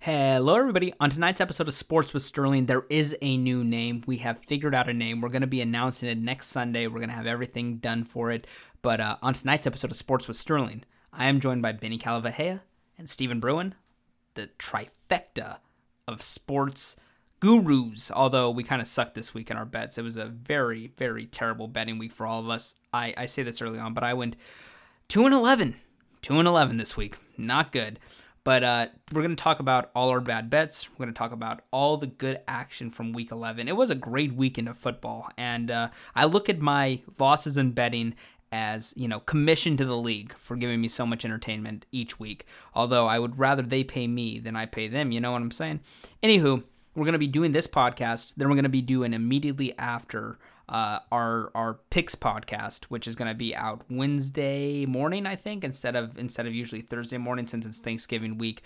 Hello, everybody. On tonight's episode of Sports with Sterling, there is a new name. We have figured out a name. We're going to be announcing it next Sunday. We're going to have everything done for it. But uh, on tonight's episode of Sports with Sterling, I am joined by Benny Kaleiwahea and Stephen Bruen, the trifecta of sports gurus. Although we kind of sucked this week in our bets, it was a very, very terrible betting week for all of us. I, I say this early on, but I went two and eleven, two and eleven this week. Not good. But uh, we're going to talk about all our bad bets. We're going to talk about all the good action from week 11. It was a great weekend of football. And uh, I look at my losses in betting as, you know, commission to the league for giving me so much entertainment each week. Although I would rather they pay me than I pay them. You know what I'm saying? Anywho, we're going to be doing this podcast. Then we're going to be doing immediately after uh, our our picks podcast, which is going to be out Wednesday morning, I think, instead of instead of usually Thursday morning since it's Thanksgiving week.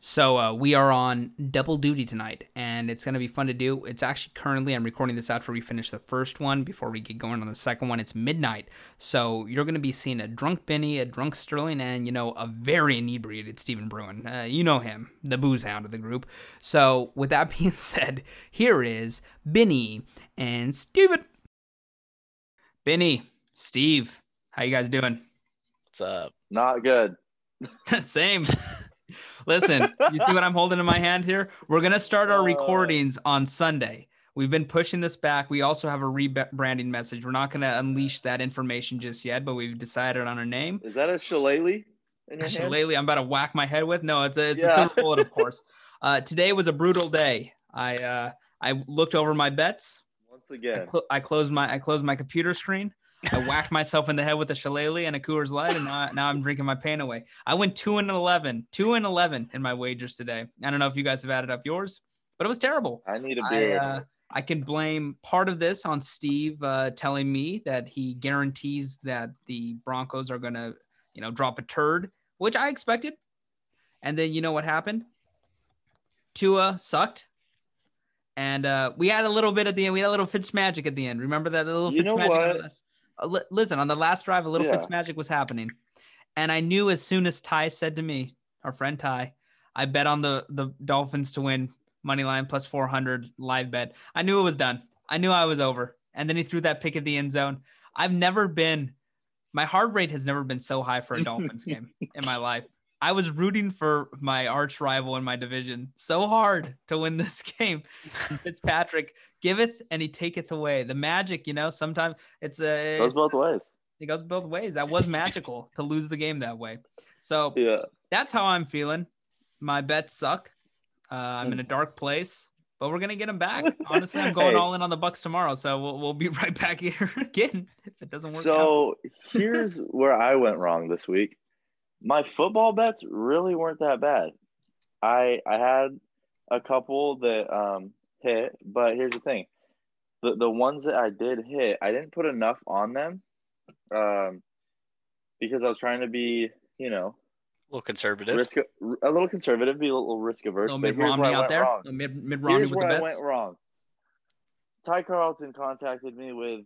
So uh, we are on double duty tonight, and it's going to be fun to do. It's actually currently I'm recording this after we finish the first one before we get going on the second one. It's midnight, so you're going to be seeing a drunk Benny, a drunk Sterling, and you know a very inebriated Stephen Bruen. Uh, you know him, the booze hound of the group. So with that being said, here is Benny and Steven. Benny, Steve, how you guys doing? What's up? Not good. Same. Listen, you see what I'm holding in my hand here? We're gonna start our Uh. recordings on Sunday. We've been pushing this back. We also have a rebranding message. We're not gonna unleash that information just yet, but we've decided on a name. Is that a shillelagh in your hand? Shillelagh, I'm about to whack my head with. No, it's a it's a Yeah. silver bullet, of course. Uh, today was a brutal day. I uh, I looked over my bets. Once I, again. I closed my I closed my computer screen. I whacked myself in the head with a shillelagh and a Coors Light, and now, now I'm drinking my pain away. I went two and eleven, two and eleven in my wagers today. I don't know if you guys have added up yours, but it was terrible. I need a beer. uh, I can blame part of this on Steve uh, telling me that he guarantees that the Broncos are gonna, you know, drop a turd, which I expected. And then you know what happened? Tua sucked. And uh, we had a little bit at the end. We had a little Fitz magic at the end. Remember that little You Fitz magic? uh, listen, on the last drive, a little Yeah. Fitz magic was happening, and I knew as soon as Ty said to me, our friend Ty, I bet on the the Dolphins to win money line plus 400 live bet. I knew it was done. I knew I was over. And then he threw that pick at the end zone. I've never been, my heart rate has never been so high for a Dolphins game in my life. I was rooting for my arch rival in my division so hard to win this game. Fitzpatrick giveth and he taketh away. The magic, you know, sometimes it's a, it Goes both ways. it goes both ways. That was magical to lose the game that way. So Yeah. that's how I'm feeling. My bets suck. Uh, I'm in a dark place, but we're gonna get them back. Honestly, I'm going Hey. all in on the Bucks tomorrow, so we'll, we'll be right back here again if it doesn't work out. So here's where I went wrong this week. My football bets really weren't that bad. I I had a couple that um hit, but here's the thing. The the ones that I did hit, I didn't put enough on them. Um because I was trying to be, you know, A little conservative. risk a little conservative, be a little risk averse. Little but Mitt here's Romney out there. wrong. Little Mitt Mitt Romney Here's where the I went wrong. Ty Carlton contacted me with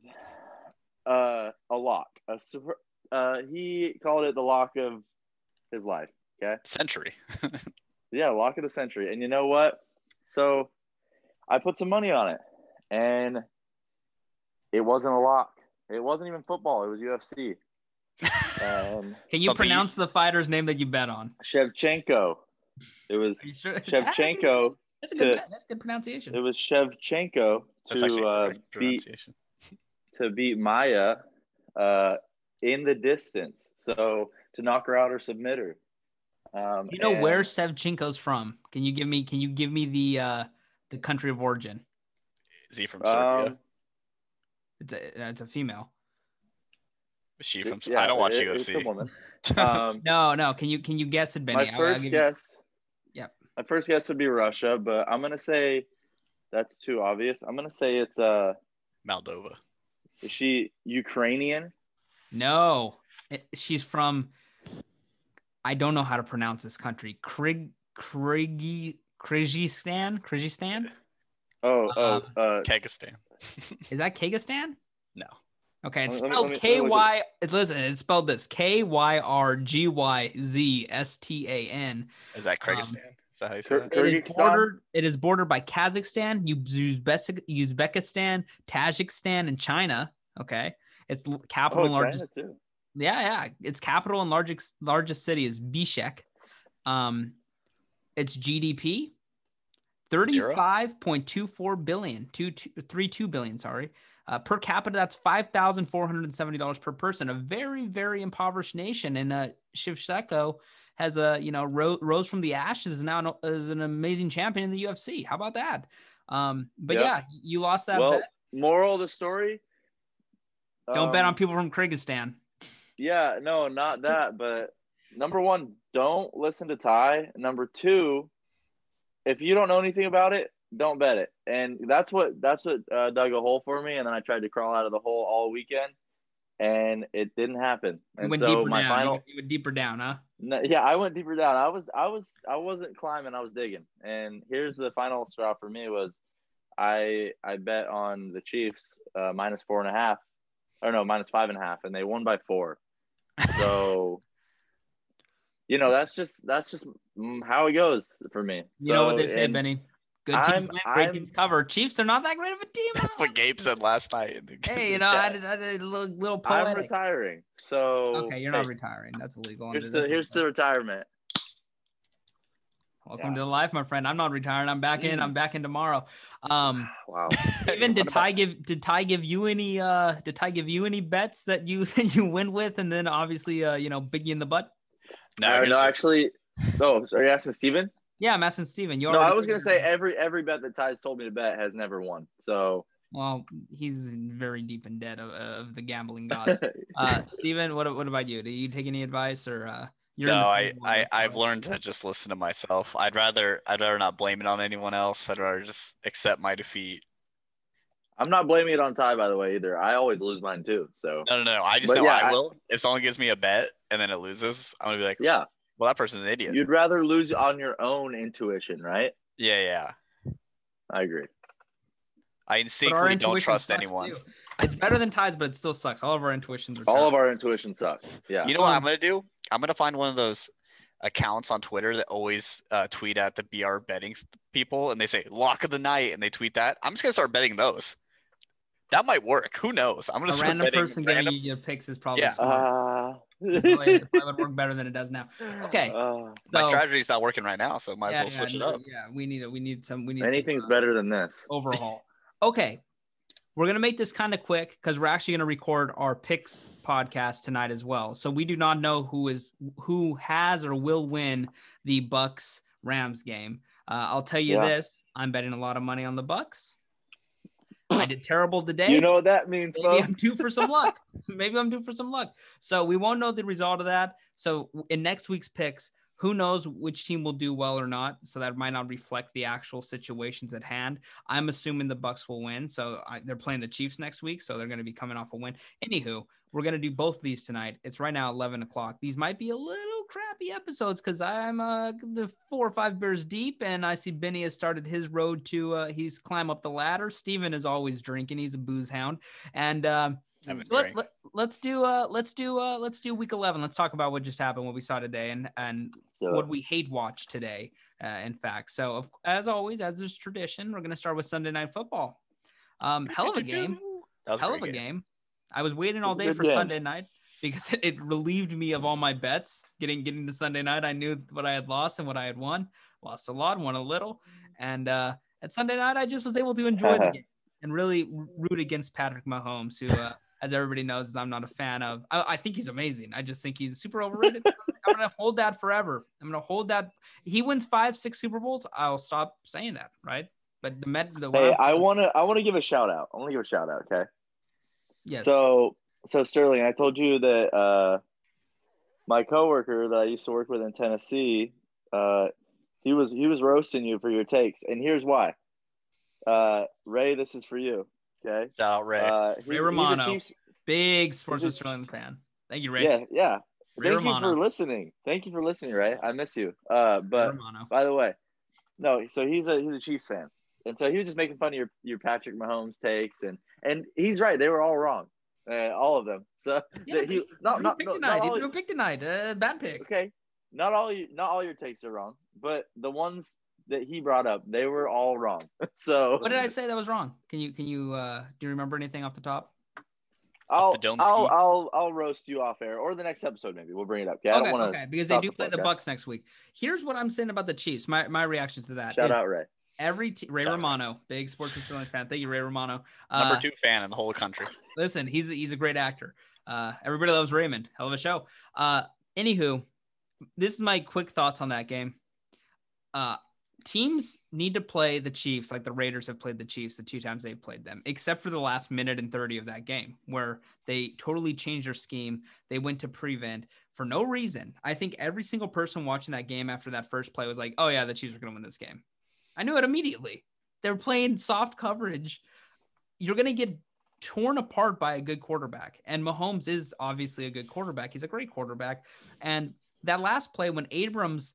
uh, a lock. A super, uh, he called it the lock of his life. Okay, Century. yeah, lock of the century. And you know what? So I put some money on it, and it wasn't a lock. It wasn't even football. It was UFC. And Can you Something you- pronounce the fighter's name that you bet on? Shevchenko. It was Are sure? Shevchenko. That's a good. to- bet. That's a good pronunciation. It was Shevchenko to uh, beat to beat Maia uh, in the distance. So to knock her out or submit her. Um, you know and where Sevchenko's from? Can you give me? Can you give me the uh, the country of origin? Is he from Serbia? Um, It's a it's a female. Is she from? yeah, I don't watch it- It's a UFC. woman. Um, No, no. Can you can you guess it, Benny? my I'll- I'll first give you- guess. Yep. My first guess would be Russia, but I'm gonna say that's too obvious. I'm gonna say it's uh, Moldova. is she Ukrainian? No, It- she's from. I don't know how to pronounce this country. Krig Krigi Kyrgyzstan. Kyrgyzstan. Oh, oh, Um, uh, Kyrgyzstan. Is that Kyrgyzstan? No. Okay, it's Let spelled let me- let K me look Y. Listen, it's spelled this K Y R G Y Z S T A N. Is that Um, Kyrgyzstan? Is that how you say Kir- that? It is bordered. It is bordered by Kazakhstan, Uzbek- Uzbekistan, Tajikistan, and China. Okay, its capital Oh, and China largest. too. Yeah, yeah. Its capital and largest largest city is Bishkek. Um, its GDP thirty-five point two four billion, two two three two billion. Sorry, uh, per capita that's five thousand four hundred and seventy dollars per person. A very very impoverished nation, and uh, Shevchenko has a you know ro- rose from the ashes and now an, is an amazing champion in the UFC. How about that? Um, but Yep. yeah, you lost that Well, bet. moral of the story. Don't bet um, on people from Kyrgyzstan. Yeah, no, not that. But number one, don't listen to Ty. Number two, if you don't know anything about it, don't bet it. And that's what that's what uh, dug a hole for me. And then I tried to crawl out of the hole all weekend, and it didn't happen. You And went so deeper my down. final, You, you went deeper down, huh? No, yeah, I went deeper down. I was, I was, I wasn't climbing. I was digging. And here's the final straw for me was, I I bet on the Chiefs uh, minus four and a half, or no, minus five and a half, and they won by four. So, you know, that's just that's just mm, how it goes for me. You know what they So, say, Benny. Good I'm- win, great I'm- teams cover. Chiefs, they're not that great of a team. That's what Gabe said last night. hey, you know, I Yeah. did, I did a little, little I'm retiring. So Okay, you're hey, not retiring. That's illegal. Here's That's the here's the retirement. Welcome yeah. to the life, my friend. I'm not retiring. I'm back in. I'm back in tomorrow. Um, Wow. even did Ty give did Ty give you any uh did Ty give you any bets that you that you win with, and then obviously uh you know big you in the butt. No, here's no, actually. Oh, so are you asking Steven? Yeah, I'm asking Steven. You No, I was gonna say it every every bet that Ty's told me to bet has never won. So Well, he's very deep in debt of, of the gambling gods. Uh, Steven, what what about you? Do you take any advice or uh? You're in no, the I, I I've learned to just listen to myself. I'd rather I'd rather not blame it on anyone else. I'd rather just accept my defeat. I'm not blaming it on Ty, by the way, either. I always lose mine too. So No, no, no. I just But know yeah, I I- will. If someone gives me a bet and then it loses, I'm gonna be like, yeah, well, that person's an idiot. you'd rather lose on your own intuition, right? yeah, yeah. I agree. I But instinctively don't trust anyone. too. It's better than Ty's, but it still sucks. All of our intuitions are All terrible. of our intuition sucks. Yeah. You know what I'm gonna do? I'm gonna find one of those accounts on Twitter that always uh, tweet at the BR betting people, and they say lock of the night, and they tweet that. I'm just gonna start betting those. That might work. Who knows? I'm gonna a start random betting person giving random- you your picks is probably Yeah. smart. Uh, it would work better than it does now. Okay. Uh, My So- strategy's not working right now, so might as yeah, well switch yeah, it up. Yeah, we need it. We need some. We need anything's some, uh, better than this. overhaul. Okay. We're going to make this kind of quick because we're actually going to record our picks podcast tonight as well. So we do not know who is who has or will win the Bucks Rams game. Uh, I'll tell you Yeah. this: I'm betting a lot of money on the Bucks. I did terrible today. You know what that means, Maybe I'm due for some luck. Maybe I'm due for some luck. So we won't know the result of that. So in next week's picks, who knows which team will do well or not? So that might not reflect the actual situations at hand. I'm assuming the Bucks will win. So I, they're playing the Chiefs next week, so they're going to be coming off a win. Anywho, we're going to do both of these tonight. It's right now 11 o'clock. These might be a little crappy episodes because I'm uh, the four or five beers deep, and I see Benny has started his road to uh, he's climb up the ladder. Steven is always drinking. He's a booze hound, and. Um, so let, drinking. let, let's do uh let's do uh let's do week 11 let's talk about what just happened what we saw today and and So, what we hate watch today uh, in fact so of, as always as is tradition we're going to start with sunday night football um hell of a game That was hell great of a game. I was waiting all It was a day for game. Sunday night because it, relieved me of all my bets. Getting getting to Sunday night, I knew what I had lost and what I had won. Lost a lot, won a little, and uh, at Sunday night, I just was able to enjoy the game and really root against Patrick Mahomes, who, uh, as everybody knows, I'm not a fan of. I, I think he's amazing. I just think he's super overrated. I'm gonna hold that forever. I'm gonna hold that. He wins five, six Super Bowls. I'll stop saying that, right? But the Met, the hey, I want to I want to give a shout out. I want to give a shout out. Okay. yes. So so Sterling, I told you that uh, my coworker that I used to work with in Tennessee, uh, he was he was roasting you for your takes, and here's why. Uh, Ray, this is for you. Okay. Shout out Ray. Uh, he's- he's Romano. Chiefs- big sports Is Australian fan. Thank you, Ray. yeah, yeah. Ray Thank Romano. you for listening. Thank you for listening, Ray. I miss you. Uh, but by the way, no. So he's a he's a Chiefs fan, and so he was just making fun of your your Patrick Mahomes takes, and and he's right. They were all wrong, uh, all of them. So Yeah, that he he not threw not pick no, tonight. not all- threw pick tonight. Uh, bad pick. okay. not all you, not all your takes are wrong, but the ones that he brought up, they were all wrong. So What did I say that was wrong? Can you can you uh do you remember anything off the top? I'll, the dome I'll. I'll I'll roast you off air or the next episode maybe we'll bring it up. Yeah, I okay, don't want to okay, because they do the play the podcast. Bucks next week. Here's what I'm saying about the Chiefs. My my reaction to that shout is out Ray. every te- Ray Shout out. Romano, big sports Sterling fan. Thank you, Ray Romano. Uh, Number two fan in the whole country. Listen, he's he's a great actor. Uh, everybody loves Raymond. Hell of a show. Uh, anywho, this is my quick thoughts on that game. Uh, teams need to play the Chiefs like the Raiders have played the Chiefs the two times they've played them, except for the last minute and 30 of that game where they totally changed their scheme. They went to prevent for no reason. I think every single person watching that game after that first play was like, oh, yeah, the Chiefs are going to win this game. I knew it immediately. They're playing soft coverage. You're going to get torn apart by a good quarterback. And Mahomes is obviously a good quarterback. He's a great quarterback. And that last play when Abrams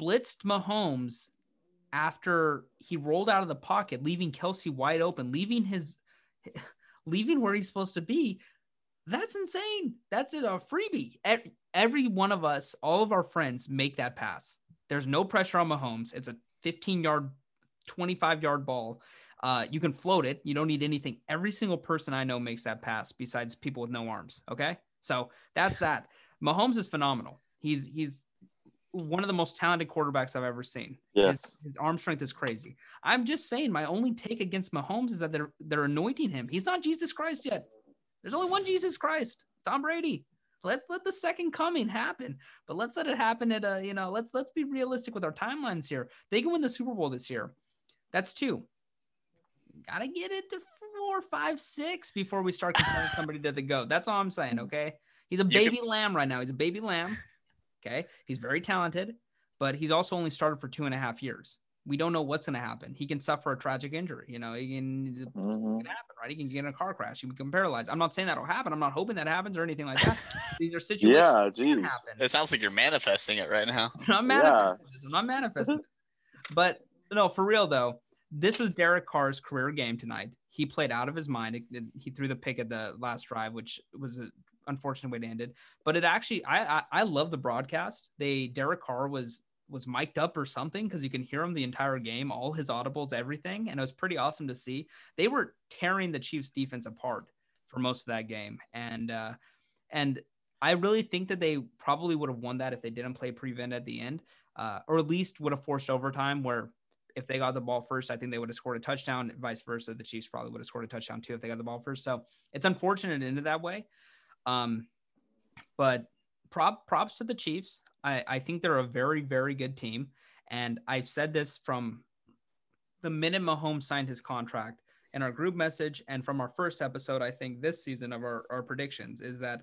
blitzed Mahomes after he rolled out of the pocket, leaving Kelce wide open, leaving his leaving where he's supposed to be. That's insane. That's a freebie. Every one of us, all of our friends make that pass. There's no pressure on Mahomes. It's a 15 yard, 25 yard ball. Uh, you can float it. You don't need anything. Every single person I know makes that pass besides people with no arms. Okay. So that's that. Mahomes is phenomenal. He's, he's one of the most talented quarterbacks I've ever seen. Yes. His, his arm strength is crazy. I'm just saying my only take against Mahomes is that they're, they're anointing him. He's not Jesus Christ yet. There's only one Jesus Christ, Tom Brady. Let's let the second coming happen, but let's let it happen at a, you know, let's, let's be realistic with our timelines here. They can win the Super Bowl this year. That's two gotta get it to four, five, six before we start comparing somebody to the goat. That's all I'm saying. Okay. He's a You baby lamb right now. He's a baby lamb. Okay. He's very talented, but he's also only started for two and a half years. We don't know what's going to happen. He can suffer a tragic injury. You know, he can, it Mhm. can happen, right? He can get in a car crash. He can become paralyzed. I'm not saying that'll happen. I'm not hoping that happens or anything like that. These are situations Yeah, that geez. happen. It sounds like you're manifesting it right now. I'm not manifesting this. I'm not manifesting this. But no, for real though, this was Derek Carr's career game tonight. He played out of his mind. It- it- he threw the pick at the last drive, which was an unfortunate way it. But it actually, I I, I love the broadcast. They Derek Carr was was mic'd up or something because you can hear him the entire game, all his audibles, everything, and it was pretty awesome to see. They were tearing the Chiefs defense apart for most of that game, and uh, and I really think that they probably would have won that if they didn't play prevent at the end, uh, or at least would have forced overtime. Where if they got the ball first, I think they would have scored a touchdown. Vice versa, the Chiefs probably would have scored a touchdown too if they got the ball first. So it's unfortunate ended that way. Um, but prop props to the Chiefs. I, I think they're a very very good team, and I've said this from the minute Mahomes signed his contract in our group message and from our first episode. I think this season of our, our predictions is that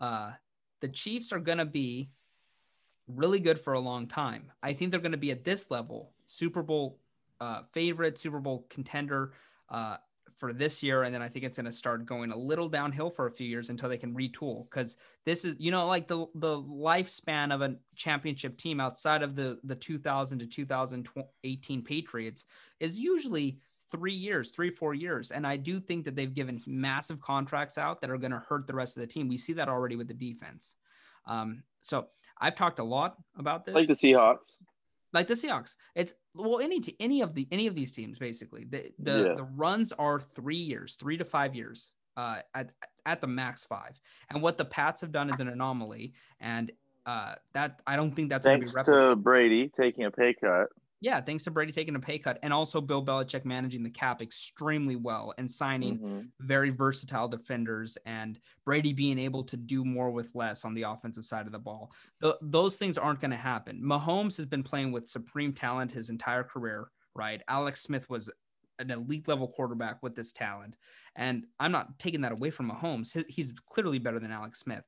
uh, the Chiefs are going to be really good for a long time. I think they're going to be at this level, Super Bowl uh, favorite, Super Bowl contender uh, for this year, and then I think it's going to start going a little downhill for a few years until they can retool. Because this is, you know, like the the lifespan of a championship team outside of the the 2000 to 2018 Patriots is usually three years, three, four years. And I do think that they've given massive contracts out that are going to hurt the rest of the team. We see that already with the defense. Um, so I've talked a lot about this. Like the Seahawks. Like the Seahawks. It's well any t- any of the any of these teams basically. The the, Yeah. the runs are three years, three to five years, uh, at at the max five. And what the Pats have done is an anomaly, and uh, that I don't think that's going to be Thanks replicated. to Brady taking a pay cut. Yeah, thanks to Brady taking a pay cut, and also Bill Belichick managing the cap extremely well and signing Mhm. very versatile defenders and Brady being able to do more with less on the offensive side of the ball. Th- those things aren't going to happen. Mahomes has been playing with supreme talent his entire career, right? Alex Smith was an elite level quarterback with this talent. And I'm not taking that away from Mahomes. He's clearly better than Alex Smith.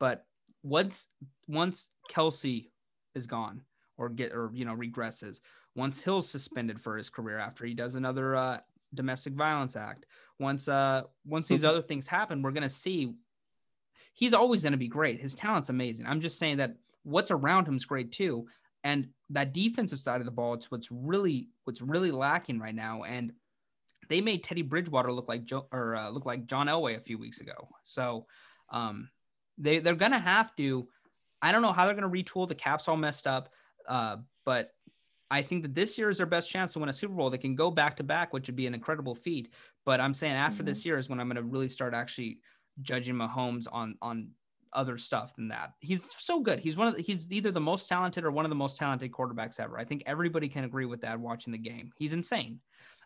But once once Kelce is gone or get or you know regresses, once Hill's suspended for his career after he does another uh, domestic violence act, once uh once these other things happen, we're gonna see he's always gonna be great. His talent's amazing. I'm just saying that what's around him is great too. And that defensive side of the ball, it's what's really what's really lacking right now. And they made Teddy Bridgewater look like Joe or uh, look like John Elway a few weeks ago. So um, they they're gonna have to I don't know how they're to retool. The cap's all messed up. Uh, but I think that this year is their best chance to win a Super Bowl. They can go back to back, which would be an incredible feat. But I'm saying after Mhm. this year is when I'm going to really start actually judging Mahomes on on other stuff than that. He's so good. He's one of the, he's either the most talented or one of the most talented quarterbacks ever. I think everybody can agree with that watching the game. He's insane.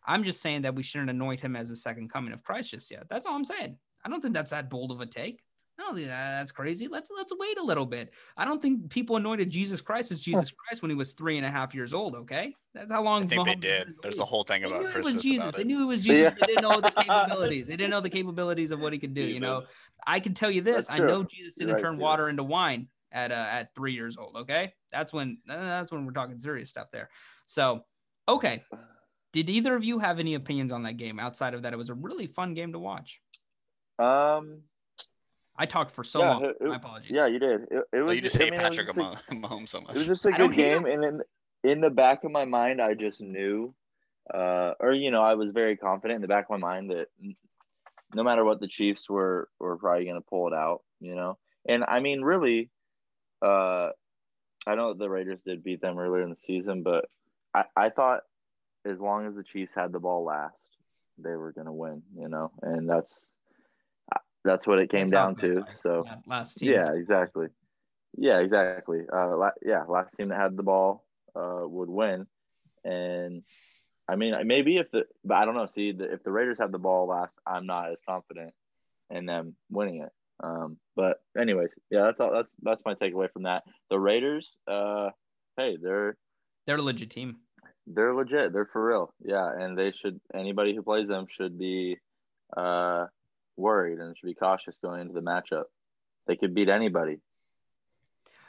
I'm just saying that we shouldn't anoint him as the second coming of Christ just yet. That's all I'm saying. I don't think that's that bold of a take. I don't think that, that's crazy. Let's let's wait a little bit. I don't think people anointed Jesus Christ as Jesus Christ when he was three and a half years old. Okay, that's how long. I think they did. There's a whole thing They about knew it Christmas was Jesus. about They knew it was Jesus. Yeah. They didn't know the capabilities. They didn't know the capabilities of what he could do. You know, I can tell you this. I know Jesus didn't right, turn Steven. water into wine at uh, at three years old. Okay, that's when uh, that's when we're talking serious stuff there. So, okay, did either of you have any opinions on that game outside of that? It was a really fun game to watch. Um, I talked for so Yeah, long. it- it- My apologies. yeah, you did. It, it Well, was. you just I hate mean, Patrick just a- Mah- Mahomes so much. It was just a good game, and in in the back of my mind, I just knew, uh, or you know, I was very confident in the back of my mind that no matter what, the Chiefs were were probably going to pull it out. You know, and I mean, really, uh, I know the Raiders did beat them earlier in the season, but I I thought as long as the Chiefs had the ball last, they were going to win. You know, and that's that's what it came That's down to. like So last, last team. yeah, exactly. Yeah, exactly. Uh, la- yeah, last team that had the ball uh, would win, and I mean maybe if the but I don't know. See, the, if the Raiders have the ball last, I'm not as confident in them winning it. Um, but anyways, yeah, that's all. That's that's my takeaway from that. The Raiders, uh, hey, they're they're a legit team. they're legit. They're for real. Yeah, and they should anybody who plays them should be uh, worried and should be cautious going into the matchup. They could beat anybody.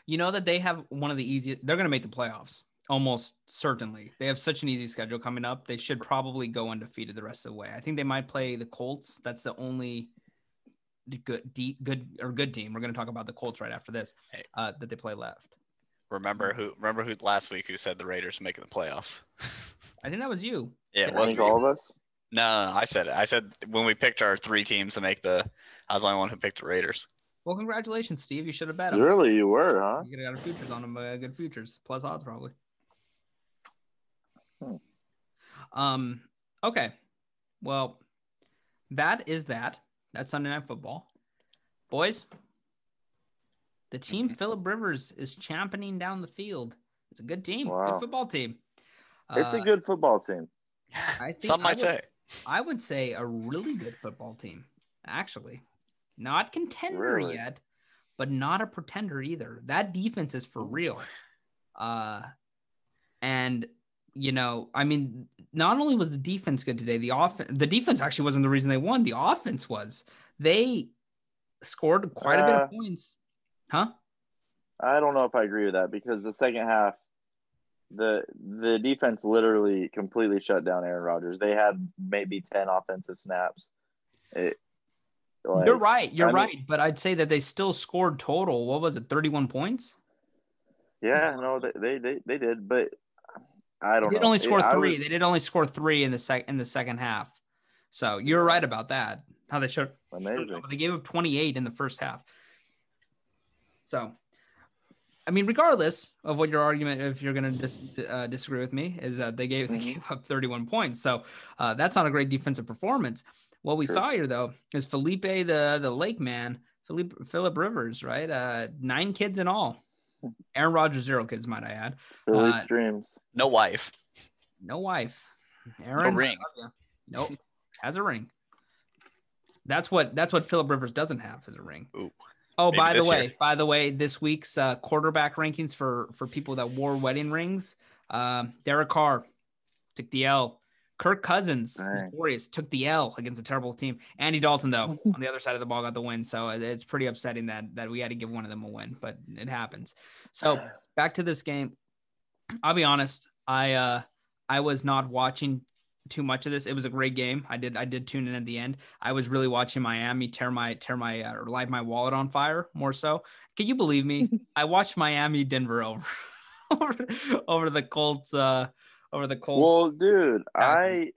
You know that they have one of the easiest. They're going to make the playoffs almost certainly. They have such an easy schedule coming up. They should probably go undefeated the rest of the way. I think they might play the Colts. That's the only good, de- good or good team. We're going to talk about the Colts right after this. Hey. Uh, that they play left. Remember who? Remember who last week who said the Raiders making the playoffs? I think that was you. yeah, it I I was think me. all of us. No, no, no, I said it. I said when we picked our three teams to make the, I was the only one who picked the Raiders. Well, congratulations, Steve. You should have bet him. Really, you were, huh? You could have got a futures on them. Uh, good futures plus odds probably. Hmm. Um. Okay. Well, that is that. That's Sunday Night Football, boys. The team Mhm. Philip Rivers is championing down the field. It's a good team. Good football team. It's a Uh, good football team. I think Some I might would- say. I would say a really good football team, actually. Not contender Really? yet, but not a pretender either. That defense is for real. Uh, and you know, I mean, not only was the defense good today, the offense, the defense actually wasn't the reason they won. The offense was. They scored quite a bit Uh, of points, huh? I don't know if I agree with that because the second half, the the defense literally completely shut down Aaron Rodgers. They had maybe ten offensive snaps. It, like, you're right. You're I mean- right. But I'd say that they still scored total. What was it? 31 points. Yeah, no, they they they, they did, but I don't did know. only score three. was- They did only score three in the sec in the second half. So you're right about that. How they showed, amazing. they gave up 28 in the first half. So, I mean, regardless of what your argument, if you're going to dis, uh, disagree with me, is that they gave they Mhm. gave up 31 points. So uh, that's not a great defensive performance. What we True. saw here though is Felipe the the Lake man, Philippe Philip Rivers, right? Uh, nine kids in all. Aaron Rodgers zero kids, might I add. Philly uh, streams. No wife. No wife. Aaron, I ring. love. Nope. has a ring. That's what that's what Philip Rivers doesn't have is a ring. Ooh. Oh, Maybe by the way, year. by the way, this week's uh, quarterback rankings for for people that wore wedding rings. Um, Derek Carr took the L. Kirk Cousins, Dang. notorious, took the L against a terrible team. Andy Dalton, though, on the other side of the ball, got the win. So it's pretty upsetting that that we had to give one of them a win, but it happens. So back to this game. I'll be honest. I uh I was not watching too much of this. It was a great game. I did I did tune in at the end. I was really watching Miami tear my tear my uh, or light my wallet on fire more so. Can you believe me? I watched Miami Denver over over, over the Colts uh over the Colts. Well, dude, I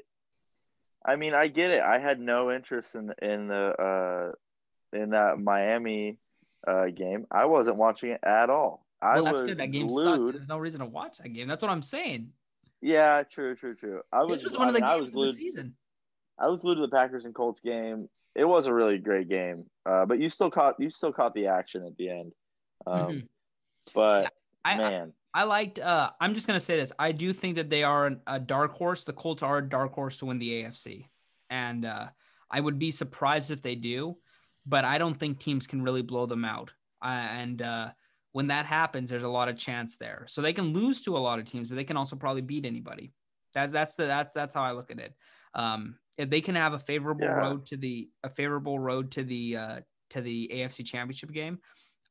I mean, I get it. I had no interest in in the uh in that Miami uh, game. I wasn't watching it at all. I Well, that's was good. That game sucked. There's no reason to watch that game. That's what I'm saying. Yeah, true, true, true. I was, This was one of I the mean, I games was of the season. I was glued to the Packers and Colts game. It was a really great game, uh, but you still caught you still caught the action at the end. Um, Mhm. But I, I man, I liked. Uh, I'm just gonna say this. I do think that they are a dark horse. The Colts are a dark horse to win the AFC, and uh, I would be surprised if they do. But I don't think teams can really blow them out. Uh, and uh, when that happens, there's a lot of chance there. So they can lose to a lot of teams, but they can also probably beat anybody. That's that's the that's that's how I look at it. Um, if they can have a favorable Yeah. road to the a favorable road to the uh, to the AFC Championship game,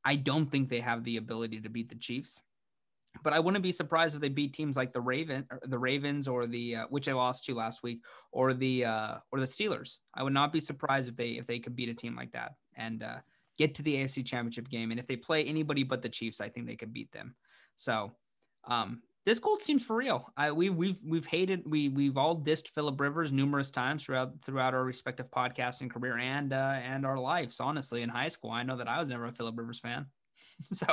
I don't think they have the ability to beat the Chiefs but I wouldn't be surprised if they beat teams like the Raven, or the Ravens, or the uh, which they lost to last week, or the uh, or the Steelers. I would not be surprised if they if they could beat a team like that and uh, get to the AFC Championship game. And if they play anybody but the Chiefs, I think they could beat them. So um, this Colts team's for real. I we we've we've hated we we've all dissed Philip Rivers numerous times throughout throughout our respective podcasting career and uh, and our lives. Honestly, in high school, I know that I was never a Philip Rivers fan. So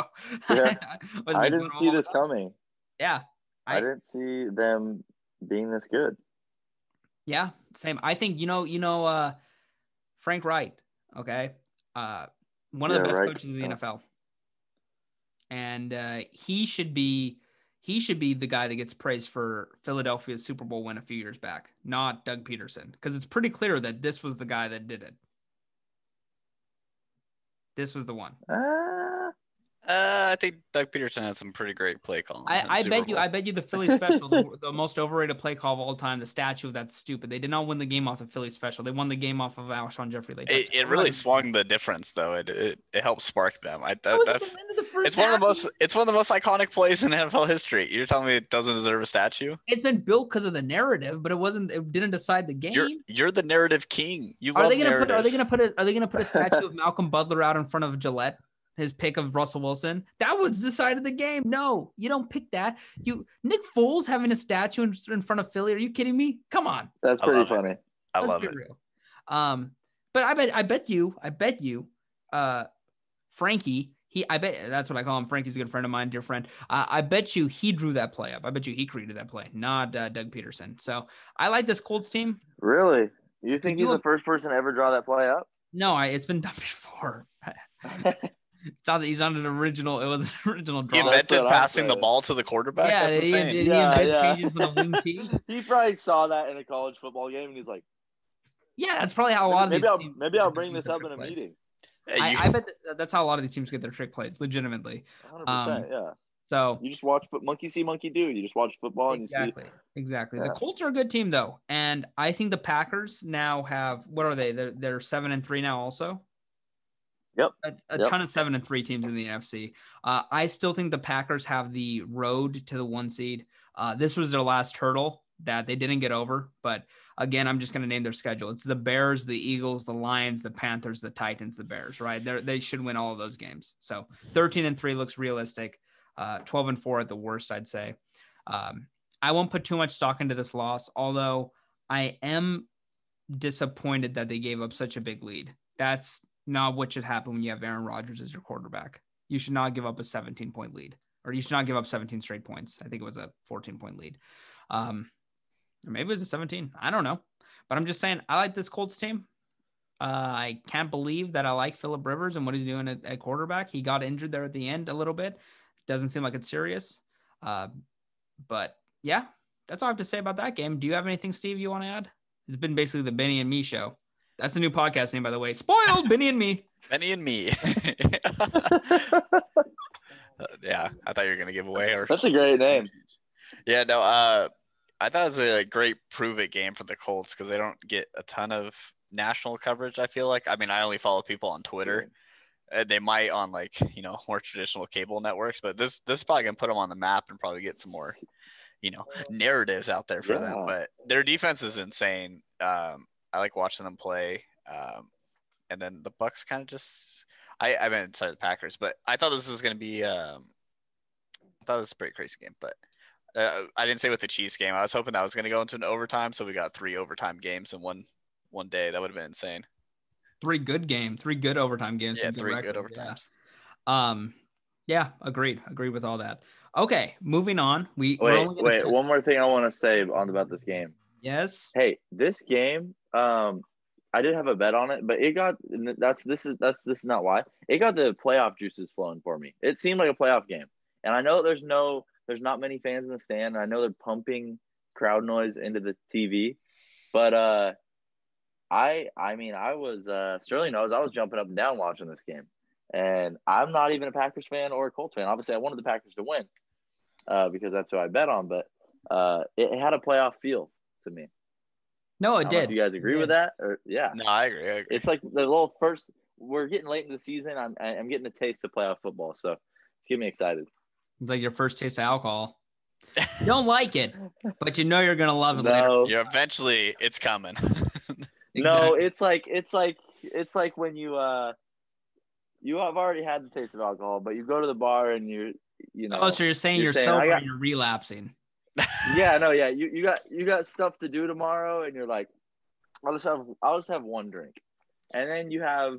Yeah. I making didn't see this coming. Yeah. I, I- didn't see them being this good. Yeah, same. I think you know, you know, uh, Frank Reich. Okay, uh, one of the best Reich, coaches in the yeah. NFL, and uh, he should be he should be the guy that gets praised for Philadelphia's Super Bowl win a few years back, not Doug Pederson, because it's pretty clear that this was the guy that did it. This was the one. Uh, Uh, I think Doug Pederson had some pretty great play calling. I, I Super bet you, I bet you, the Philly special, the, the most overrated play call of all time, the statue of that's stupid. They did not win the game off the Philly special. They won the game off of Alshon Jeffery. Late It, it really swung the difference, though. It it, it helped spark them. I That that, was that's the end of the first it's one of the most it's one of the most iconic plays in NFL history. You're telling me it doesn't deserve a statue? It's been built because of the narrative, but it wasn't. It didn't decide the game. You're you're the narrative king. You are they gonna put? Are they gonna put a? Are they gonna put a statue of Malcolm Butler out in front of Gillette? His pick of Russell Wilson. That was decided the game. No, you don't pick that. You Nick Foles having a statue in, in front of Philly. Are you kidding me? Come on. that's I pretty love it. funny. I Let's love be it. real. Um, but I bet I bet you, I bet you, uh, Frankie, he, I bet that's what I call him. Frankie's a good friend of mine, dear friend. Uh, I bet you he drew that play up. I bet you he created that play, not uh, Doug Pederson. So I like this Colts team. Really? You think you he's the have- first person to ever draw that play up? No, I, it's been done before. It's not that he's on an original. It was an original He draw. that's invented passing the ball to the quarterback. yeah, That's he, insane. he, he Yeah, invented yeah. changing for the wing tee. he probably saw that in a college football game and he's like, Yeah, that's probably how a lot of maybe these I'll teams maybe I'll bring this up in a plays. meeting. Yeah, you- I, I bet that, that's how a lot of these teams get their trick plays, legitimately. 100%, Um, yeah. So You just watch but monkey see monkey do. You just watch football and you see exactly, exactly. The Colts are a good team though, and I think the Packers now have what are they? They're they're seven and three now, also. Yep. A, a Yep. ton of seven and three teams in the NFC. Uh, I still think the Packers have the road to the one seed. Uh, this was their last hurdle that they didn't get over, but again, I'm just going to name their schedule. It's the Bears, the Eagles, the Lions, the Panthers, the Titans, the Bears. Right? They they should win all of those games. So 13 and three looks realistic. Uh, 12 and four at the worst, I'd say. Um, I won't put too much stock into this loss, although I am disappointed that they gave up such a big lead. That's not what should happen when you have Aaron Rodgers as your quarterback. You should not give up a 17 point lead, or you should not give up 17 straight points. I think it was a 14 point lead. Um, or maybe it was a 17. I don't know. But I'm just saying, I like this Colts team. Uh, I can't believe that I like Philip Rivers and what he's doing at, at quarterback. He got injured there at the end a little bit. Doesn't seem like it's serious. Uh, but yeah, that's all I have to say about that game. Do you have anything, Steve, you want to add? It's been basically the Benny and Me show. That's the new podcast name, by the way. Spoiled Benny and Me. Benny and me. Uh, yeah, I thought you were gonna give away our. That's a great name. Yeah, no. Uh, I thought it was a great prove it game for the Colts because they don't get a ton of national coverage. I feel like. I mean, I only follow people on Twitter. Uh, they might on like you know more traditional cable networks, but this this is probably gonna put them on the map and probably get some more you know narratives out there for them. But their defense is insane. Um, I like watching them play. Um, and then the Bucks kind of just I I mean sorry the Packers, but I thought this was gonna be um I thought it was a pretty crazy game, but uh, I didn't say with the Chiefs game. I was hoping that was gonna go into an overtime, so we got three overtime games in one one day. That would have been insane. Three good games, three good overtime games. Yeah, three good records. Yeah. overtimes. Um, yeah, agreed. Agreed with all that. Okay, moving on. We we're Wait, only wait. t- one more thing I want to say on about this game. yes. Hey, this game, um, I did have a bet on it, but it got that's this is that's this is not why it got the playoff juices flowing for me. It seemed like a playoff game, and I know there's no there's not many fans in the stand, and I know they're pumping crowd noise into the TV, but uh, I I mean I was uh Sterling knows I was jumping up and down watching this game, and I'm not even a Packers fan or a Colts fan. Obviously, I wanted the Packers to win, uh, because that's who I bet on, but uh, it, it had a playoff feel to me. No, I it don't know if did. you guys agree with that? Or yeah, No, I agree. I agree. it's like the little first. We're getting late in the season. I'm I'm getting a taste of playoff football, so it's getting me excited. It's like your first taste of alcohol. You don't like it, but you know you're gonna love it later. You're eventually it's coming. no, it's like it's like it's like when you uh you have already had the taste of alcohol, but you go to the bar and you're you know oh, so you're saying you're you're, saying, sober got- and you're relapsing. Yeah no yeah you, you got you got stuff to do tomorrow and you're like I'll just have I'll just have one drink, and then you have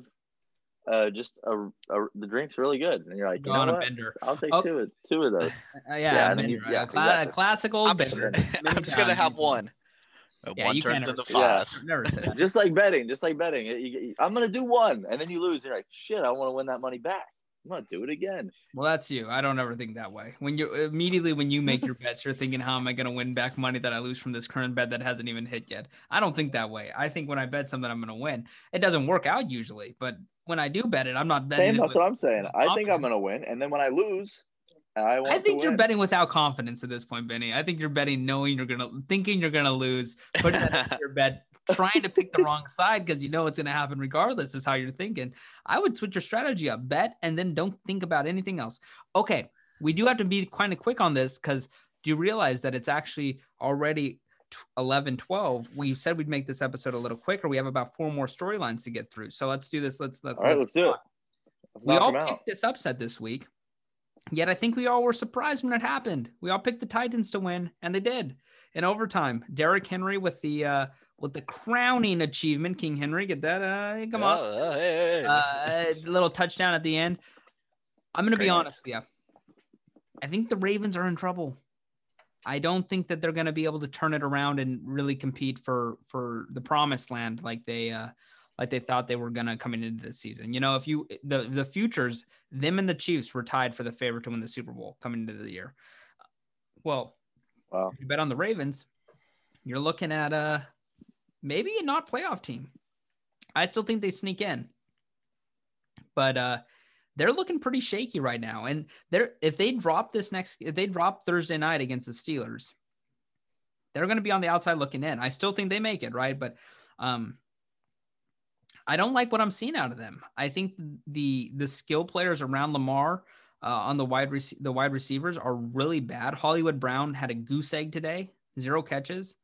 uh just a, a the drink's really good, and you're like Go you know on a what bender. I'll take Oh. two of two of those. Uh, yeah, Yeah, a and then bender. you- yeah, a, cla- exactly. classic old I'm just. I'm just gonna have one. Yeah, one you turns into ever- yeah. five. Never say that. just like betting, just like betting. You- you- I'm gonna do one, and then you lose. And you're like, shit, I want to win that money back. I'm gonna do it again. Well, that's you. I don't ever think that way. When you immediately when you make your bets, you're thinking, how am I going to win back money that I lose from this current bet that hasn't even hit yet? I don't think that way. I think when I bet something, I'm going to win. It doesn't work out usually, but when I do bet it, I'm not betting. Same. That's what I'm saying. I think I'm gonna win, and then when I lose, I. I think you're win. betting without confidence at this point, Benny. I think you're betting knowing you're gonna, thinking you're gonna lose, putting that your bet, trying to pick the wrong side because you know it's gonna happen regardless. Is how you're thinking. I would switch your strategy up, bet, and then don't think about anything else. Okay, we do have to be kind of quick on this because do you realize that it's actually already t- 11 12 we said we'd make this episode a little quicker we have about four more storylines to get through so let's do this let's let's All right, let's do it. Let's we all 'em out. picked this upset this week. Yet I think we all were surprised when it happened. We all picked the Titans to win, and they did in overtime. Derrick Henry with the uh, with the crowning achievement. King Henry, get that? Uh, come on, Oh, oh, hey, hey. uh, little touchdown at the end. I'm gonna be honest with you. I think the Ravens are in trouble. I don't think that they're going to be able to turn it around and really compete for for the promised land like they uh like they thought they were going to coming into this season. You know, if you the the futures, them and the Chiefs were tied for the favorite to win the Super Bowl coming into the year. Well, Wow. if you bet on the Ravens, you're looking at uh maybe a not playoff team. I still think they sneak in. But uh they're looking pretty shaky right now. And they're if they drop this next if they drop Thursday night against the Steelers, they're going to be on the outside looking in. I still think they make it, right? But um I don't like what I'm seeing out of them. I think the the skill players around Lamar uh, on the wide rec- the wide receivers are really bad. Hollywood Brown had a goose egg today, zero catches,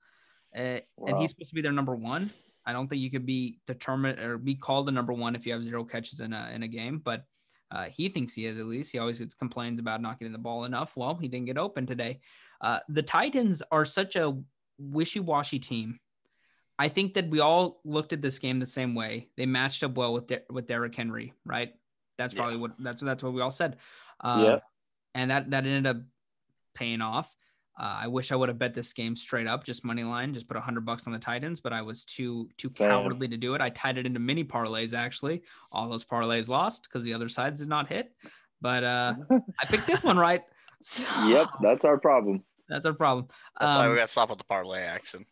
uh, and he's supposed to be their number one. I don't think you could be determined or be called the number one if you have zero catches in a in a game, but uh, he thinks he is at least. He always gets complains about not getting the ball enough. Well, he didn't get open today. Uh, the Titans are such a wishy-washy team. I think that we all looked at this game the same way. They matched up well with Der- with Derrick Henry, right? That's Yeah. probably what that's that's what we all said. Uh, Yeah. and that that ended up paying off. Uh, I wish I would have bet this game straight up, just money line, just put a hundred bucks on the Titans, but I was too too Same. cowardly to do it. I tied it into mini parlays actually. All those parlays lost because the other sides did not hit. But uh, I picked this one right. So yep, that's our problem. that's our problem. That's why Um, we got to stop with the parlay action.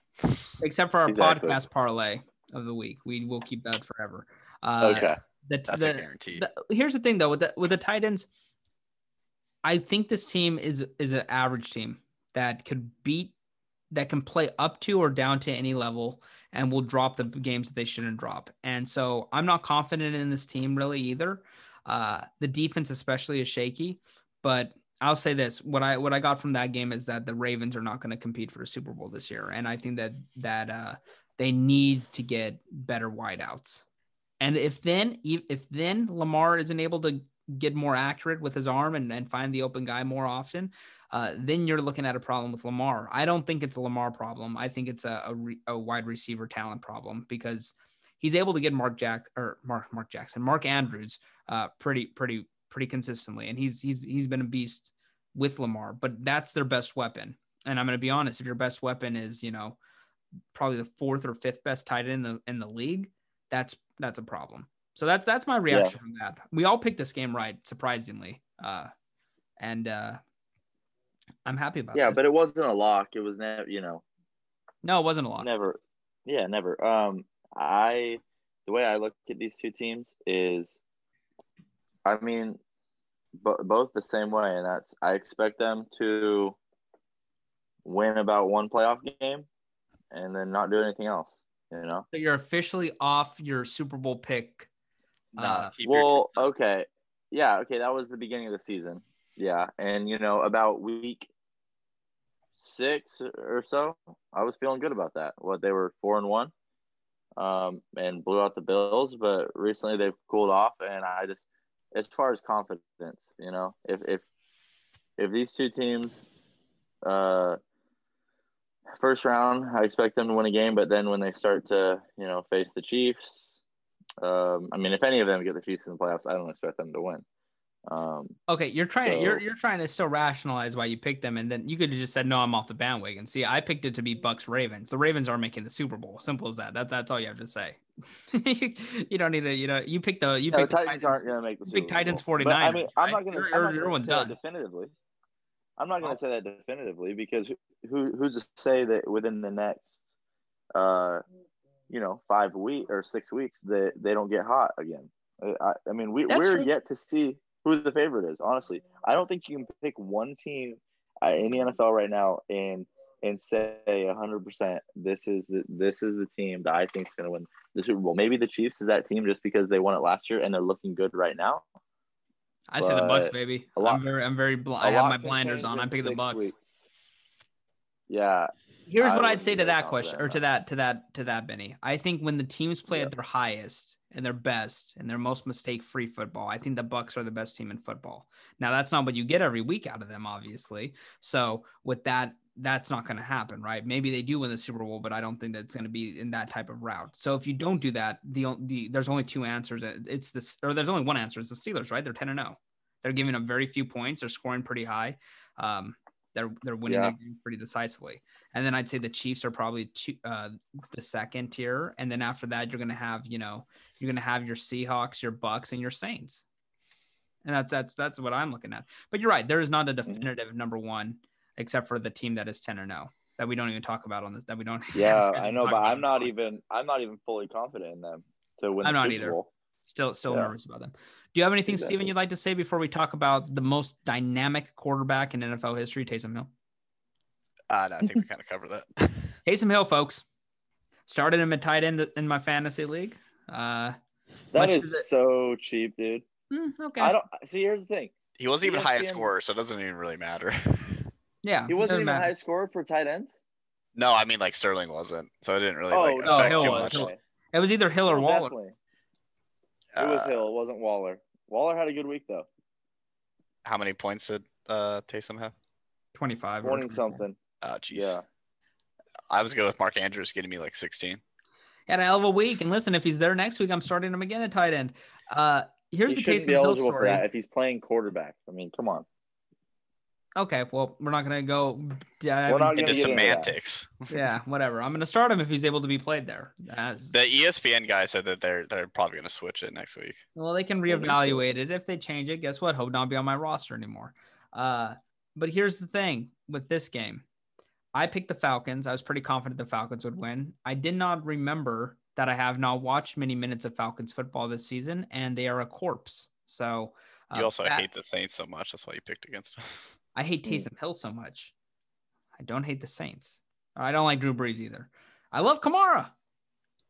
except for our Exactly. podcast parlay of the week, we will keep that forever. Uh, okay. The, That's the, a guarantee. the- here's the thing though with the with the Titans, I think this team is is an average team that could beat that can play up to or down to any level and will drop the games that they shouldn't drop. And so I'm not confident in this team really either. Uh, the defense especially is shaky, but I'll say this: what I what I got from that game is that the Ravens are not going to compete for the Super Bowl this year, and I think that that uh, they need to get better wideouts. And if then if then Lamar isn't able to get more accurate with his arm and, and find the open guy more often, uh, then you're looking at a problem with Lamar. I don't think it's a Lamar problem. I think it's a, a, re, a wide receiver talent problem because he's able to get Mark Jack or Mark Mark Jackson, Mark Andrews, uh, pretty pretty pretty consistently, and he's he's he's been a beast with Lamar. But that's their best weapon. And I'm going to be honest, if your best weapon is you know probably the fourth or fifth best tight end in the in the league, that's that's a problem. So that's that's my reaction yeah. from that. We all picked this game right, surprisingly, uh, and uh, I'm happy about. Yeah, this. but it wasn't a lock. It was never, you know. No, it wasn't a lock. Never. Yeah, never. Um, I the way I look at these two teams is, I mean, bo- both the same way, and that's I expect them to win about one playoff game, and then not do anything else. You know. So you're officially off your Super Bowl pick. Uh, well, okay, yeah, okay. That was the beginning of the season. Yeah, and you know about week six or so, I was feeling good about that. What they were four and one, um, and blew out the Bills. But recently they've cooled off, and I just, as far as confidence, you know, if if if these two teams, uh, first round, I expect them to win a game, but then when they start to, you know, face the Chiefs, um, I mean, if any of them get the Chiefs in the playoffs, I don't expect them to win. Um, okay, you're trying so, to you're you're trying to still rationalize why you picked them, and then you could have just said no, I'm off the bandwagon. See, I picked it to be Bucks Ravens. The Ravens are making the Super Bowl. Simple as that. That that's all you have to say. you, you, don't need to. You know, you pick the you yeah, pick the Titans, Titans aren't going to make the Super Big Titans 49. I mean, I'm not going to. Everyone's done definitively. I'm not going to say that definitively because who who's to say that within the next, uh, you know, five week or six weeks that they don't get hot again. I, I mean, we, we're true. yet to see who the favorite is. Honestly, I don't think you can pick one team uh, in the NFL right now and and say 100% this is the this is the team that I think is going to win the Super Bowl. Maybe the Chiefs is that team just because they won it last year and they're looking good right now. I say the Bucks, baby. Lot, I'm very I'm very bl- I have my blinders on. I'm picking the Bucks. Weeks. Yeah. Here's I what I'd say to that question or to that to that to that Benny. I think when the teams play yeah. at their highest, and their best and their most mistake free football. I think the Bucks are the best team in football. Now that's not what you get every week out of them, obviously. So with that, that's not going to happen, right? Maybe they do win the Super Bowl, but I don't think that's going to be in that type of route. So if you don't do that, the the there's only two answers. It's this, or there's only one answer. It's the Steelers, right? They're ten and zero. Oh. They're giving up very few points. They're scoring pretty high. Um, they're they're winning yeah. pretty decisively. And then I'd say the Chiefs are probably two, uh, the second tier. And then after that, you're gonna have you know you're gonna have your Seahawks, your Bucks, and your Saints. And that's that's that's what I'm looking at. But you're right. There is not a mm-hmm. definitive number one, except for the team that is ten or no that we don't even talk about on this. That we don't. Yeah, I know, but I'm not even I'm not even fully confident in them to win. I'm not either. Still, still yeah. nervous about them. Do you have anything, exactly. Stephen, you'd like to say before we talk about the most dynamic quarterback in NFL history, Taysom Hill? Uh, no, I think we kind of covered that. Taysom Hill, folks, started him at tight end in my fantasy league. Uh, that is so cheap, dude. Mm, okay. I don't see. Here's the thing. He wasn't even ESPN, highest scorer, so it doesn't even really matter. Yeah, he wasn't even matter. high scorer for tight ends. No, I mean like Sterling wasn't, so it didn't really oh, like affect no, too was. much. It was either Hill or oh, Waller. Definitely. It was uh, Hill. It wasn't Waller. Waller had a good week though. How many points did uh, Taysom have? Twenty-five. Twenty something. Oh, jeez. Yeah. I was good with Mark Andrews getting me like sixteen. He had a hell of a week, and listen, if he's there next week, I'm starting him again at tight end. Uh, here's he the Taysom Hill story. if he's playing quarterback. I mean, come on. Okay, well, we're not gonna go we're not into semantics. yeah, whatever. I'm gonna start him if he's able to be played there. As... The ESPN guy said that they're they're probably gonna switch it next week. Well, they can reevaluate it if they change it. Guess what? Hope not be on my roster anymore. Uh, but here's the thing with this game. I picked the Falcons. I was pretty confident the Falcons would win. I did not remember that I have not watched many minutes of Falcons football this season, and they are a corpse. So uh, you also that... hate the Saints so much. That's why you picked against them. I hate. Taysom Hill so much. I don't hate the Saints. I don't like Drew Brees either. I love Kamara.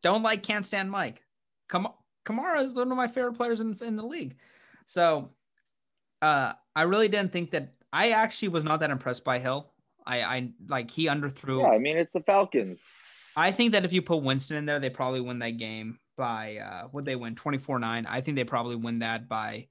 Don't like, can't stand Mike. Kam- Kamara is one of my favorite players in, in the league. So uh, I really didn't think that. I actually was not that impressed by Hill. I, I like he underthrew. Yeah, I mean it's the Falcons. I think that if you put Winston in there, they probably win that game by uh would they win 24-9? I think they probably win that by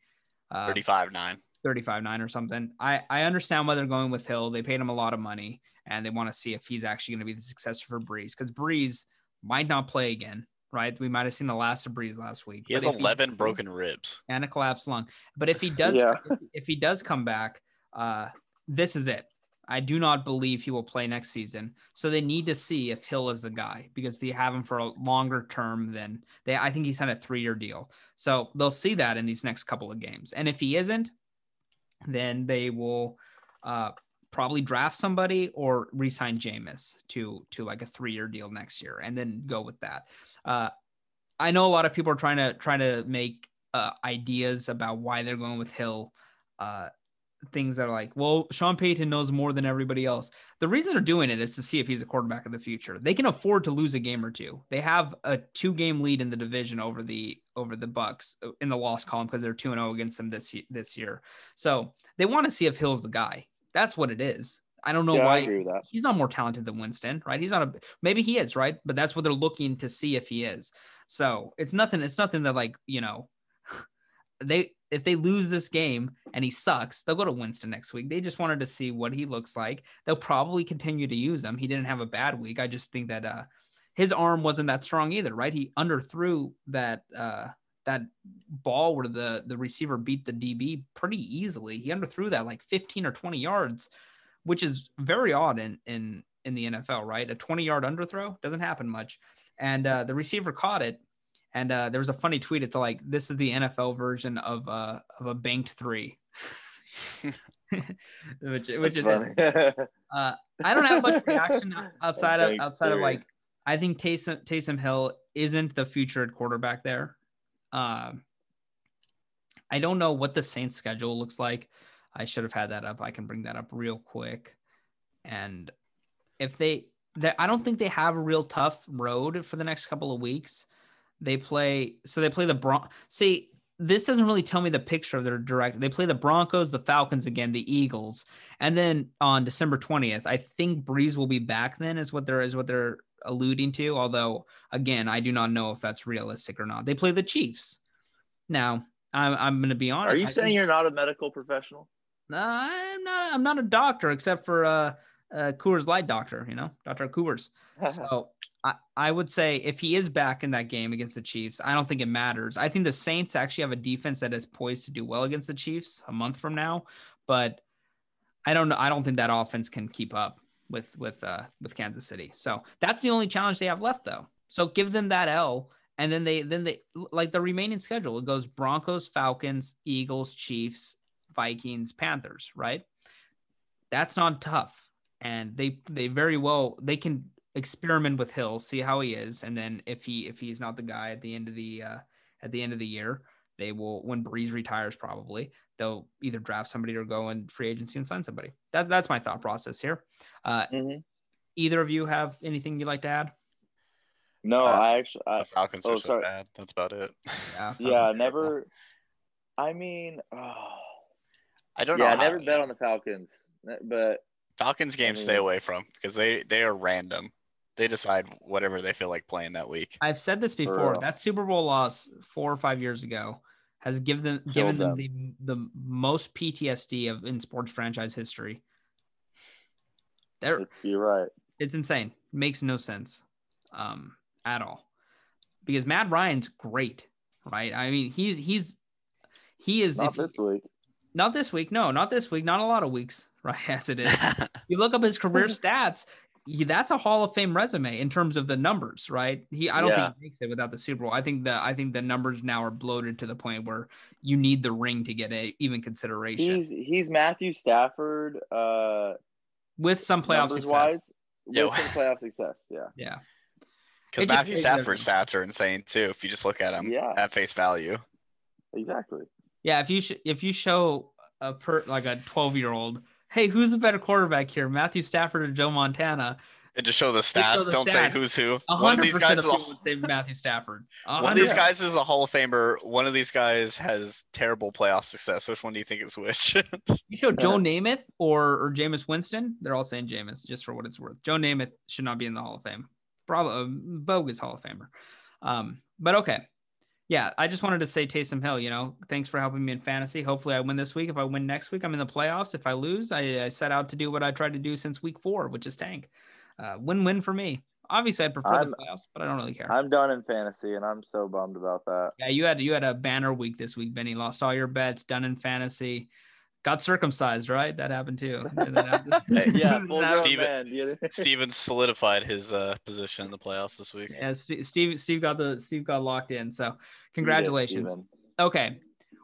uh 35-9. 35 9 or something. I, I understand why they're going with Hill. They paid him a lot of money and they want to see if he's actually going to be the successor for Brees because Brees might not play again. right? We might have seen the last of Brees last week. He has But if 11 broken ribs. and a collapsed lung. But if he does, Yeah. if, if he does come back, uh, this is it. I do not believe he will play next season. So they need to see if Hill is the guy because they have him for a longer term than they. I think he signed a three-year deal. So they'll see that in these next couple of games. And if he isn't, then they will uh, probably draft somebody or re-sign Jameis to to like a three-year deal next year, and then go with that. Uh, I know a lot of people are trying to trying to make uh, ideas about why they're going with Hill. Uh, things that are like, well, Sean Payton knows more than everybody else. The reason they're doing it is to see if he's a quarterback of the future. They can afford to lose a game or two. They have a two game lead in the division over the over the Bucks uh, in the loss column because they're two and zero against them this this year. So they want to see if Hill's the guy. That's what it is. I don't know yeah, why agree with that. he's not more talented than Winston, right? He's not a maybe he is, right? But that's what they're looking to see if he is. So it's nothing, it's nothing that like, you know, they if they lose this game and he sucks, they'll go to Winston next week. They just wanted to see what he looks like. They'll probably continue to use him. He didn't have a bad week. I just think that uh his arm wasn't that strong either, right? He underthrew that uh that ball where the the receiver beat the DB pretty easily. He underthrew that like 15 or 20 yards, which is very odd in in in the NFL, right? A 20 yard underthrow doesn't happen much. And uh, the receiver caught it. And uh, there was a funny tweet. It's like this is the NFL version of uh, of a banked three, which which is. Uh, I don't have much reaction outside of outside of like I think Taysom Taysom Hill isn't the future at quarterback there. Um, I don't know what the Saints schedule looks like. I should have had that up. I can bring that up real quick. And if they, they I don't think they have a real tough road for the next couple of weeks. They play so they play the Bron. See, this doesn't really tell me the picture of their direct. They play the Broncos, the Falcons again, the Eagles, and then on December twentieth, I think Brees will be back. Then is what they're is what they're alluding to. Although again, I do not know if that's realistic or not. They play the Chiefs. Now, I'm I'm going to be honest. Are you I saying think- you're not a medical professional? uh, I'm not. I'm not a doctor, except for uh, uh Coors Light doctor. You know, Doctor Coors. So I, would say if he is back in that game against the Chiefs, I don't think it matters. I think the Saints actually have a defense that is poised to do well against the Chiefs a month from now, but I don't know. I don't think that offense can keep up with with uh with Kansas City. So that's the only challenge they have left, though. So give them that L, and then they then they like the remaining schedule. It goes Broncos, Falcons, Eagles, Chiefs, Vikings, Panthers. Right? That's not tough, and they they very well they can experiment with Hill, see how he is, and then if he if he's not the guy at the end of the uh, at the end of the year, they will when Brees retires probably they'll either draft somebody or go in free agency and sign somebody. That that's my thought process here. Uh, Mhm. either of you have anything you'd like to add? No, Uh, I actually, I, The Falcons oh, are so sorry. bad. That's about it. Yeah, yeah, never. I mean, oh, I don't know. yeah, I never bet on the Falcons, but Falcons games stay mean- away from because they they are random. They decide whatever they feel like playing that week. I've said this before. That Super Bowl loss four or five years ago has given them given them the, the most PTSD of in sports franchise history. They're you're right. it's insane. Makes no sense um, at all. Because Matt Ryan's great, right? I mean, he's he's he is Not if- this week. not this week. No, not this week. Not a lot of weeks, right? As it is. you look up his career stats. He, that's a Hall of Fame resume in terms of the numbers, right? He, I don't Yeah. think he makes it without the Super Bowl. I think the, I think the numbers now are bloated to the point where you need the ring to get a even consideration He's he's Matthew Stafford. Uh, with some playoff success. wise, Yeah. with some playoff success. Yeah. Yeah, Because Matthew makes Stafford's everything- stats are insane too. If you just look at him Yeah. at face value, Exactly. yeah. If you sh- if you show a per like a twelve year old, hey, who's the better quarterback here, Matthew Stafford or Joe Montana? and just show the show stats. the Don't say who's who. One of these guys of is a, would say Matthew Stafford. A one of these guys is a Hall of Famer. One of these guys has terrible playoff success. Which one do you think is which? You show Joe Namath or or Jameis Winston. They're all saying Jameis, just for what it's worth. Joe Namath should not be in the Hall of Fame. Bravo, bogus Hall of Famer. Um, but okay, yeah. I just wanted to say Taysom Hill. You know, thanks for helping me in fantasy. Hopefully, I win this week. If I win next week, I'm in the playoffs. If I lose, I, I set out to do what I tried to do since week four, which is tank. Uh, win-win for me. Obviously, I'd prefer I'm- the playoffs, but I don't really care. I'm done in fantasy, and I'm so bummed about that. yeah, you had you had a banner week this week, Benny. Lost all your bets, done in fantasy. Got circumcised, right? That happened too. That happen? Yeah, That full Stephen- Stephen solidified his uh, position in the playoffs this week. Yeah, Steve, Steve, Steve got the Steve got locked in. So congratulations. Stephen. Okay,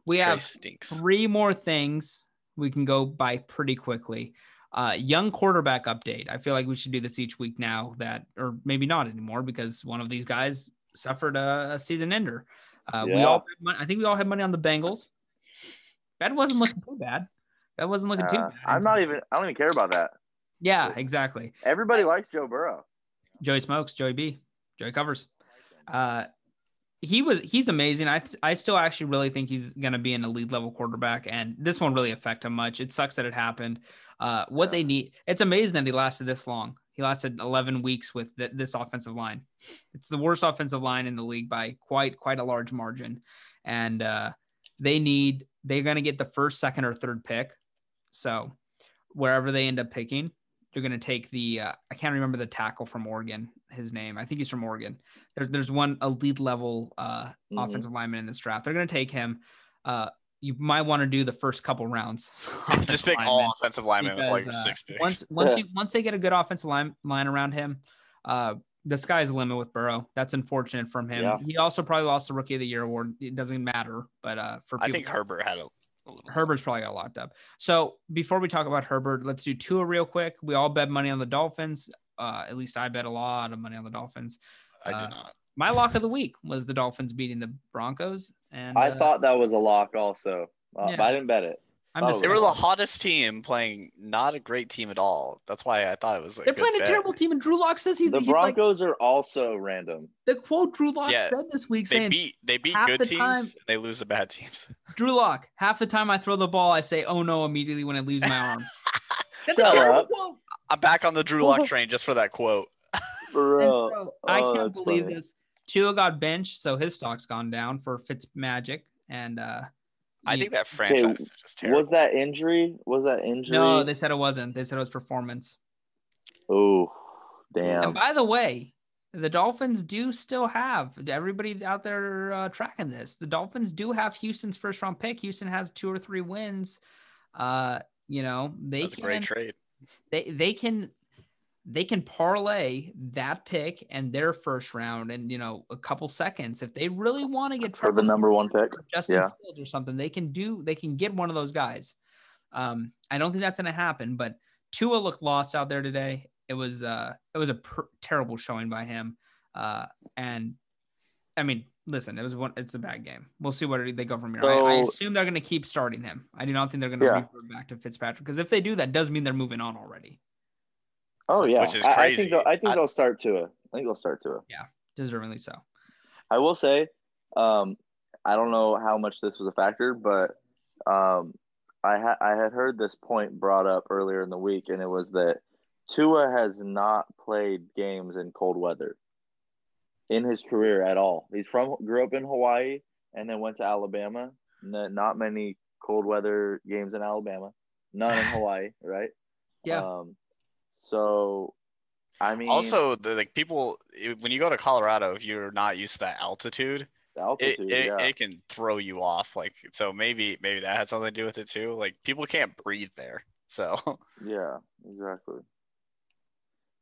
we Trey have stinks. three more things we can go by pretty quickly. Uh, young quarterback update. I feel like we should do this each week now. That, or maybe not anymore, because one of these guys suffered a, a season ender. Uh, We all, had mon- I think we all had money on the Bengals. That wasn't looking too bad. That wasn't looking too Uh, bad. I'm not even. I don't even care about that. Yeah, exactly. Everybody likes Joe Burrow. Joey Smokes, Joey B, Joey Covers. Uh, he was he's amazing. I I still actually really think he's gonna be an elite level quarterback, and this won't really affect him much. It sucks that it happened. Uh, what Yeah. they need, it's amazing that he lasted this long. He lasted 11 weeks with th- this offensive line. It's the worst offensive line in the league by quite quite a large margin, and uh, they need they're gonna get the first, second, or third pick. So wherever they end up picking, they're going to take the uh, I can't remember the tackle from Oregon. His name, I think he's from Oregon. There's there's one elite level uh, Mhm. offensive lineman in this draft. They're going to take him. Uh, you might want to do the first couple rounds. Just pick linemen, all offensive linemen with like uh, six picks. Once once Yeah. you once they get a good offensive line line around him, uh, the sky's the limit with Burrow. That's unfortunate from him. Yeah. He also probably lost the Rookie of the Year award. It doesn't matter, but uh, for I people, think Herbert had a, a little. Herbert's probably got locked up. So before we talk about Herbert, let's do Tua real quick. We all bet money on the Dolphins. Uh, at least I bet a lot of money on the Dolphins. I uh, did not. My lock of the week was the Dolphins beating the Broncos, and I uh, thought that was a lock, also, uh, Yeah. but I didn't bet it. I'm oh, just They were the hottest team playing not a great team at all. That's why I thought it was. Like they're good playing a terrible team, and Drew Lock says he's, The he's like Broncos are also random. the quote Drew Lock Yeah, said this week, They saying beat they beat good the teams. time- and they lose the bad teams. Drew Lock. Half the time I throw the ball, I say "Oh no" immediately when it leaves my arm. That's a terrible up. quote. I'm back on the Drew Lock train just for that quote. For And real. so I Oh, can't believe funny. this. Tua got benched, so his stock's gone down for Fitz Magic. And uh I think that franchise is just terrible. Was that injury? Was that injury? no, they said it wasn't. They said it was performance. Oh, damn. And by the way, the Dolphins do still have everybody out there uh, tracking this. The Dolphins do have Houston's first round pick. Houston has two or three wins. Uh, you know, they That's a great trade. they they can they can parlay that pick and their first round and you know a couple seconds if they really want to get For the number one pick. Justin Yeah. Fields or something, they can do they can get one of those guys. Um, I don't think that's going to happen, but Tua looked lost out there today. It was uh it was a per- terrible showing by him. Uh, and I mean, listen, it was one. It's a bad game. We'll see where they go from here. I, I assume they're going to keep starting him. I do not think they're going to Yeah. revert back to Fitzpatrick because if they do, that does mean they're moving on already. Oh yeah, Which is I- I, think they'll, I think I- they'll start Tua. I think they'll start Tua. Deservingly so. I will say, um, I don't know how much this was a factor, but um, I had I had heard this point brought up earlier in the week, and it was that Tua has not played games in cold weather in his career at all. He's from grew up in Hawaii and then went to Alabama. Not many cold weather games in Alabama, none in Hawaii, right? Yeah. Um, so, I mean, Also, the, like people, when you go to Colorado, if you're not used to that altitude, the it, altitude, it, yeah. it can throw you off. Like, so maybe maybe that had something to do with it too. Like, people can't breathe there. So Yeah, exactly.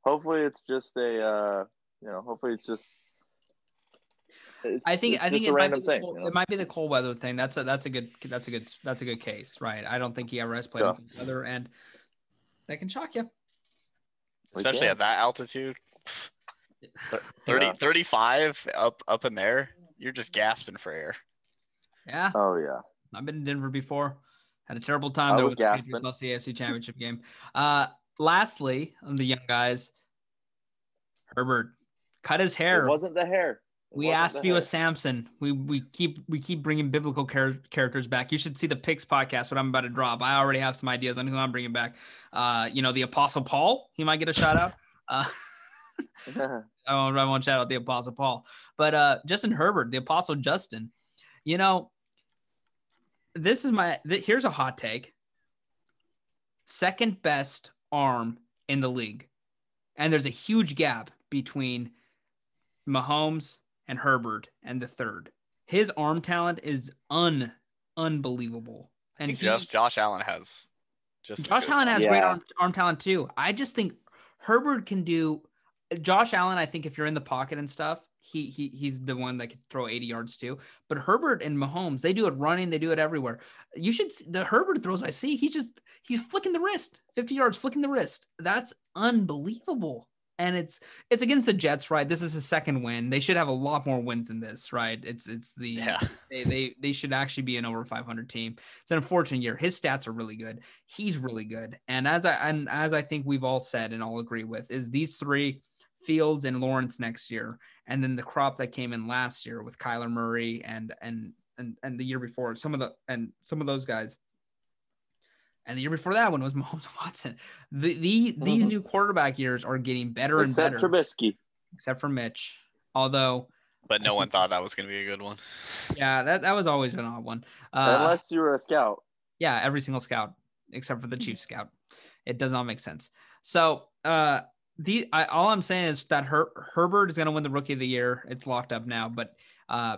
Hopefully, it's just a uh, you know. Hopefully, it's just. It's, I think I think it might, be the thing. cold, you know? it might be the cold weather thing. That's a that's a good that's a good that's a good case, right? I don't think he ever has played Yeah. in cold weather, and that can shock you. We especially can. at that altitude, thir- 30, Yeah. 35 up up in there, you're just gasping for air. Yeah, Oh yeah. I've been in Denver before. Had a terrible time I there was with the Patriots gasping. lost the AFC Championship game. Uh, lastly, on the young guys, Herbert cut his hair. It wasn't the hair. We asked you if he was hair. Samson. We we keep we keep bringing biblical char- characters back. You should see the Picks podcast. What I'm about to drop. I already have some ideas on who I'm bringing back. Uh, you know, the Apostle Paul. He might get a shout out. Uh, I won't, I won't shout out the Apostle Paul, but uh, Justin Herbert, the Apostle Justin. You know, this is my. Th- here's a hot take. Second best arm in the league, and there's a huge gap between Mahomes and Herbert and the third. His arm talent is un unbelievable. And he, just Josh Allen has just Josh Allen that. has great arm, arm talent too. I just think Herbert can do. Josh Allen, I think if you're in the pocket and stuff, he he he's the one that could throw 80 yards too. But Herbert and Mahomes, they do it running, they do it everywhere. You should see the Herbert throws I see. He's just he's flicking the wrist, 50 yards, flicking the wrist. That's unbelievable. And it's it's against the Jets, right? This is his second win. They should have a lot more wins than this, right? It's it's the Yeah. they, they they should actually be an over 500 team. It's an unfortunate year. His stats are really good. He's really good. And as I and as I think we've all said and all agree with is these three Fields and Lawrence next year, and then the crop that came in last year with Kyler Murray and and and and the year before some of the and some of those guys. And the year before that one was Mahomes and Watson. The, the these Mhm. new quarterback years are getting better and better. Except better, Trubisky. except for Mitch. Although, But no one thought that was going to be a good one. yeah, that, that was always an odd one. Uh, Unless you were a scout. yeah, every single scout except for the chief scout. It does not make sense. So, uh, the I, all I'm saying is that Her, Herbert is going to win the rookie of the year. It's locked up now, but uh,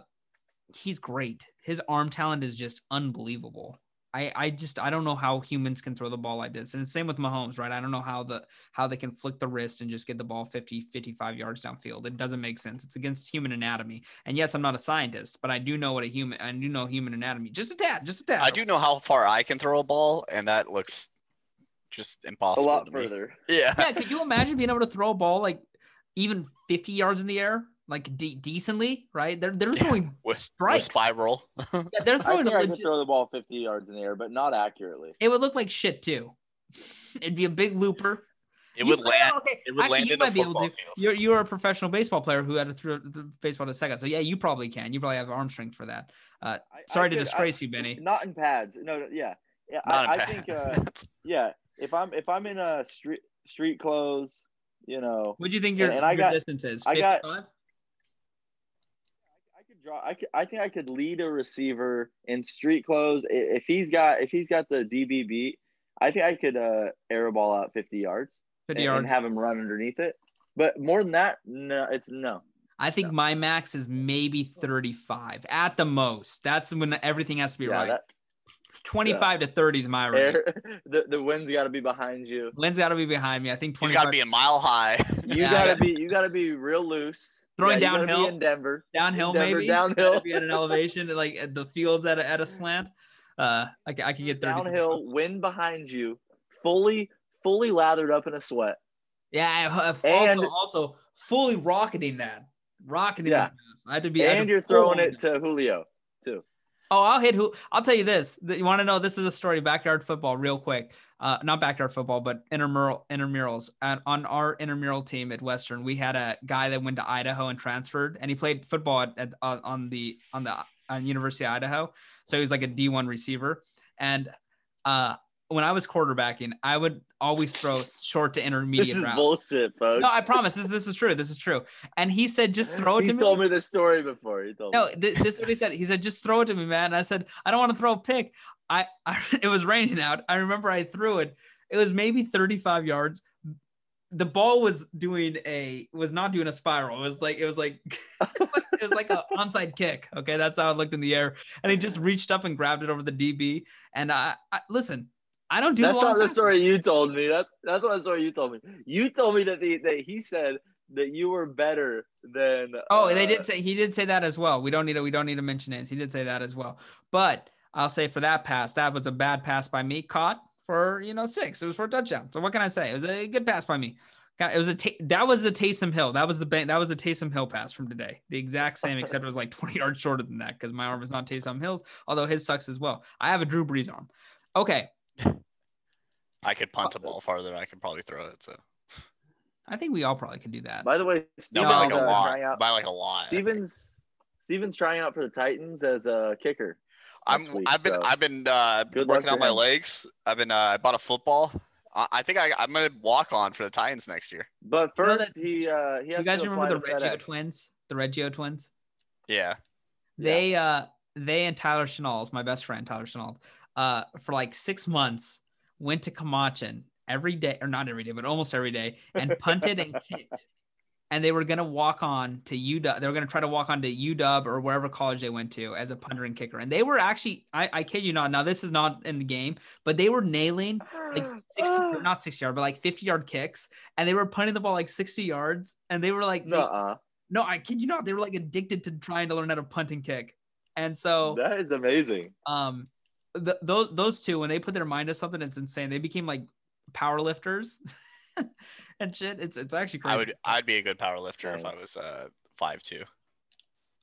he's great. His arm talent is just unbelievable. I, I just I don't know how humans can throw the ball like this. And it's same with Mahomes, right? I don't know how the how they can flick the wrist and just get the ball 50 55 yards downfield. It doesn't make sense. It's against human anatomy. And yes, I'm not a scientist, but I do know what a human I do know human anatomy. Just a tad, just a tad. I do know how far I can throw a ball, and that looks just impossible. A impossible. lot to me. further. Yeah. yeah, could you imagine being able to throw a ball like even 50 yards in the air, like de- decently, right? They're they're throwing With, with strikes. spiral. Yeah, they're I throwing think a I could throw the ball 50 yards in the air, but not accurately. It would look like shit too. It'd be a big looper. It You- would land. Okay, it would actually, land you in a might be able to. field. You're you're a professional baseball player who had to throw the baseball to second. So yeah, you probably can. You probably have arm strength for that. I- Sorry I to could- disgrace I- you, Benny. Not in pads. No, no yeah. Yeah, Not I, in I think uh, yeah, if I'm if I'm in a street street clothes, you know, What do you think your, and I your got- distance is? I got- 55? I could draw. I could, I think I could lead a receiver in street clothes if he's got if he's got the DB beat. I think I could uh, air a ball out 50 yards, 50 and, yards. and have him run underneath it. But more than that, no, it's no. I think No. my max is maybe 35 at the most. That's when everything has to be yeah, right. that 25 to 30 is my range. air, the the wind's got to be behind you. Lynn's got to be behind me. I think He's 25 got to be a mile high. You Yeah, gotta be you gotta be real loose. Throwing yeah, you be downhill? in Denver. downhill, Denver, maybe downhill. Gotta be at an elevation, like at the fields at a, at a slant. Uh, I, c- I could get 30 downhill, wind behind you, fully fully lathered up in a sweat. Yeah, I, I- And- also also fully rocketing that, rocketing Yeah. the. I had to be. And you're throwing it to Julio too. Oh, I'll hit who? I'll tell you this. You want to know? This is a story. Backyard football, real quick. Uh, not backyard football, but intramural intramurals. And on our intramural team at Western, we had a guy that went to Idaho and transferred, and he played football at, at on the on the on University of Idaho. So he was like a D one receiver. And uh, when I was quarterbacking, I would always throw short to intermediate This is routes. bullshit, folks. No, I promise. This this is true. This is true. And he said, just throw it to me. told me this story before. He told No, th- this is what he said. He said, "Just throw it to me, man." And I said, "I don't want to throw a pick." I, I, it was raining out. I remember I threw it. It was maybe 35 yards. The ball was doing a was not doing a spiral. It was like it was like it was like a onside kick. Okay, that's how it looked in the air. And he just reached up and grabbed it over the DB. And I, I listen, I don't do That's not the story you told me. That's that's not the story you told me. You told me that the that he said that you were better than. Oh, they uh, did say he did say that as well. We don't need to we don't need to mention names. He did say that as well. But I'll say for that pass, that was a bad pass by me, caught for you know six. It was for a touchdown. So what can I say? It was a good pass by me. Got- It was a ta- that was the Taysom Hill. That was the that was the Taysom Hill pass from today. The exact same, except it was like 20 yards shorter than that because my arm is not Taysom Hill's, although his sucks as well. I have a Drew Brees arm. Okay, I could punt a ball farther. I could probably throw it. So I think we all probably could do that. By the way, no, by like a uh, lot. out. By like a lot. Stephens Stephens trying out for the Titans as a kicker. I'm. next week, I've been. so I've been uh, working on to my him. legs. I've been. Uh, I bought a football. I, I think I, I'm gonna walk on for the Titans next year. But You know first, that- he uh, he has You guys to remember the apply Reggio FedEx. twins? The Reggio twins? Yeah. they uh they and Tyler Chenault, my best friend Tyler Chenault, uh for like six months went to Kamachin every day or not every day, but almost every day and punted and kicked and they were gonna walk on to UW. They were gonna try to walk on to UW or wherever college they went to as a punter and kicker. And they were actually, I, I kid you not. Now this is not in the game, but they were nailing like 60, or not 60 yard, but like 50 yard kicks, and they were punting the ball like 60 yards, and they were like, they- no, I kid you not. They were like addicted to trying to learn how to punt and kick. And so, That is amazing. um, th- those those two when they put their mind to something, it's insane. They became like power lifters and shit. It's it's actually crazy. I would I'd be a good power lifter if I was uh five two.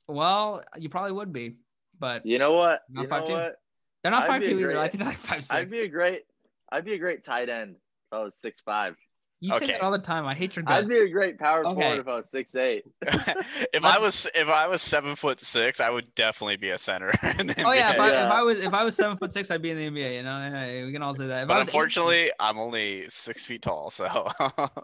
Well, you probably would be, but You know what? Not you know 5'2". what? they're not I'd five be a two either. I think they're like five I'd be a great I'd be a great tight end if I was six five. You say Okay. that all the time. I hate your gut. I'd be a great power Okay. forward if I was six eight. if I was if I was seven foot six, I would definitely be a center. in the oh yeah, if NBA. I, if I was if I was seven foot six, I'd be in the NBA. You know, we can all say that. If but was eight- unfortunately, I'm only six feet tall. So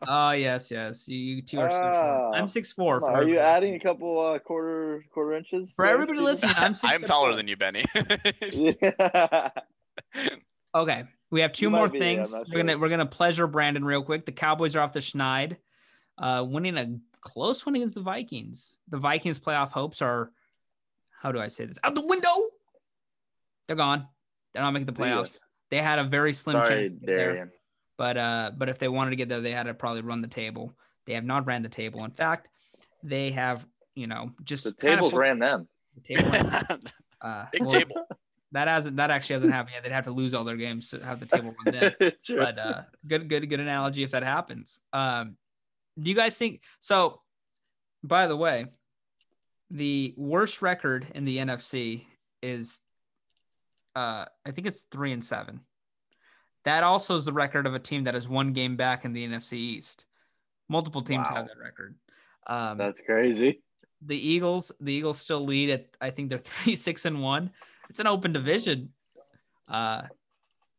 oh yes, yes, you, you two are so short. Ah. I'm six four. Are you adding a couple uh, quarter quarter inches? For there, everybody Stephen? listening, I'm six I'm foot taller four. than you, Benny. Yeah. Okay, we have two You more might be, I'm things. not We're gonna we're gonna pleasure Brandon real quick. The Cowboys are off the schneid, uh, winning a close one against the Vikings. The Vikings' playoff hopes are, how do I say this? Out the window. They're gone. They're not making the playoffs. They had a very slim Sorry, chance there, but uh, but if they wanted to get there, they had to probably run the table. They have not ran the table. In fact, they have you know just The kind of tables put- ran them. the table ran- uh, Big well, table. That hasn't that actually hasn't happened yet. They'd have to lose all their games to have the table run them True. but uh good good good analogy if that happens um do you guys think so by the way the worst record in the nfc is uh i think it's three and seven that also is the record of a team that is one game back in the nfc east multiple teams Wow. have that record um That's crazy. the eagles the eagles still lead at i think they're three six and one it's an open division. Uh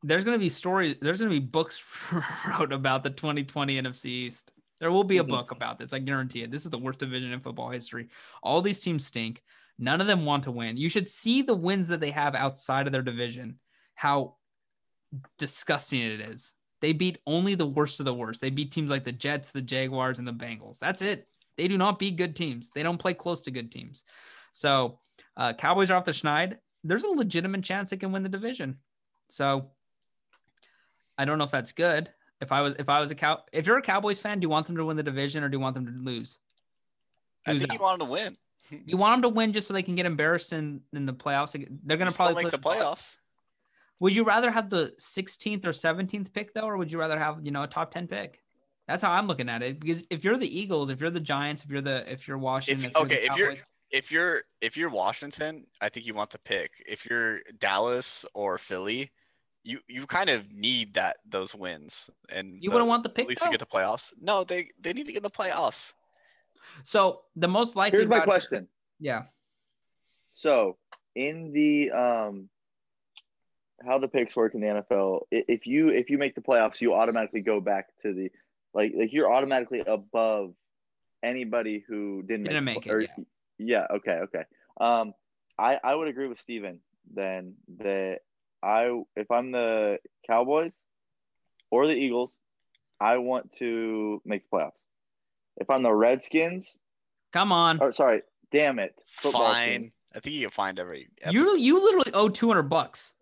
there's going to be stories there's going to be books wrote about the 2020 nfc east. There will be a Mhm. book about this i guarantee it. This is the worst division in football history. All these teams stink. None of them want to win. You should see the wins that they have outside of their division how disgusting it is. They beat only the worst of the worst. They beat teams like the jets the jaguars and the bengals. That's it. They do not beat good teams. They don't play close to good teams. So uh, cowboys are off the schneid there's a legitimate chance they can win the division so I don't know if that's good. If I was if I was a cow if you're a Cowboys fan, do you want them to win the division or do you want them to lose? I think out. you wanted to win. You want them to win just so they can get embarrassed in, in the playoffs. They're gonna You still probably make the playoffs. Would you rather have the 16th or 17th pick though, or would you rather have you know a top 10 pick? That's how I'm looking at it. Because if you're the Eagles, if you're the Giants, if you're the if you're Washington, If- you're okay, if you're- If you're if you're Washington, I think you want the pick. If you're Dallas or Philly, you you kind of need that those wins and you the- wouldn't want the pick at least though? to get the playoffs. No, they they need to get the playoffs. so the most likely. Here's my route- question. Yeah. So, in the um, how the picks work in the NFL, if you if you make the playoffs, you automatically go back to the like like you're automatically above anybody who didn't, Didn't make, make it, or- yeah. Okay. Okay. Um, I I would agree with Stephen then that I if I'm the Cowboys or the Eagles, I want to make the playoffs. If I'm the Redskins, Come on. or sorry, damn it, football Fine. team. I think you can find every. You you literally owe 200 bucks.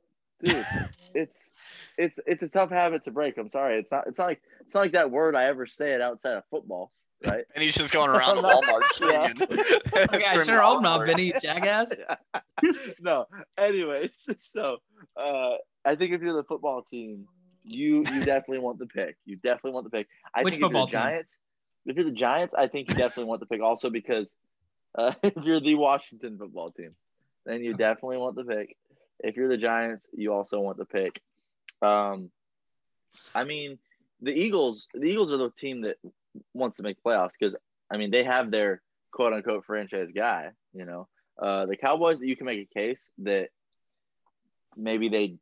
dude it's it's it's a tough habit to break i'm sorry it's not it's not like it's not like that word i ever say it outside of football right and he's just going around the Walmart Yeah. swinging. Okay, I sure hope not, Vinny, you jackass. no anyways so uh i think if you're the football team you you definitely want the pick you definitely want the pick i Which think if you're football the team? giants if you're the giants i think you definitely want the pick also because uh if you're the washington football team then you definitely want the pick if you're the giants you also want the pick um i mean the eagles the eagles are the team that wants to make playoffs because i mean they have their quote unquote franchise guy you know? Uh the cowboys that you can make a case that maybe they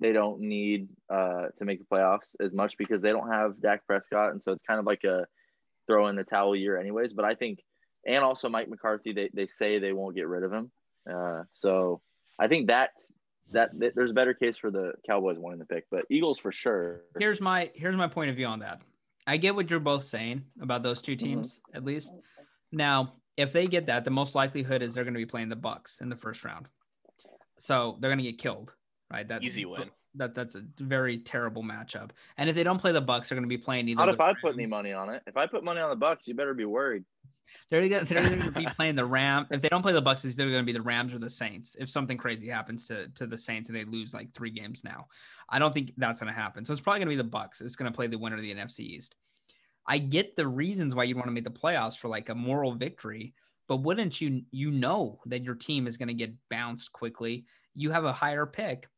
they don't need uh to make the playoffs as much because they don't have Dak Prescott and so it's kind of like a throw in the towel year anyways but I think and also Mike McCarthy they, they say they won't get rid of him. Uh so I think that that, that there's a better case for the Cowboys winning the pick but Eagles for sure. Here's my here's my point of view on that. I get what you're both saying about those two Mm-hmm. teams, at least. Now, if they get that, the most likelihood is they're going to be playing the Bucks in the first round. So they're going to get killed, right? That Easy win. That that's a very terrible matchup. And if they don't play the Bucks, they're going to be playing either. Not the if I put any money on it. If I put money on the Bucks, you better be worried. They're gonna, they're going to be playing the Ram. If they don't play the Bucks, it's either going to be the Rams or the Saints. If something crazy happens to to the Saints and they lose like three games now, I don't think that's going to happen. So it's probably going to be the Bucks. It's going to play the winner of the NFC East. I get the reasons why you want to make the playoffs for like a moral victory, but wouldn't you you know that your team is going to get bounced quickly? You have a higher pick.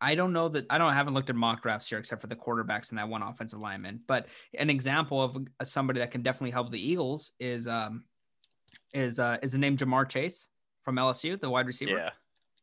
I don't know that I don't I haven't looked at mock drafts here except for the quarterbacks and that one offensive lineman. But an example of somebody that can definitely help the Eagles is um is uh is the name Ja'Marr Chase from LSU, the wide receiver. Yeah.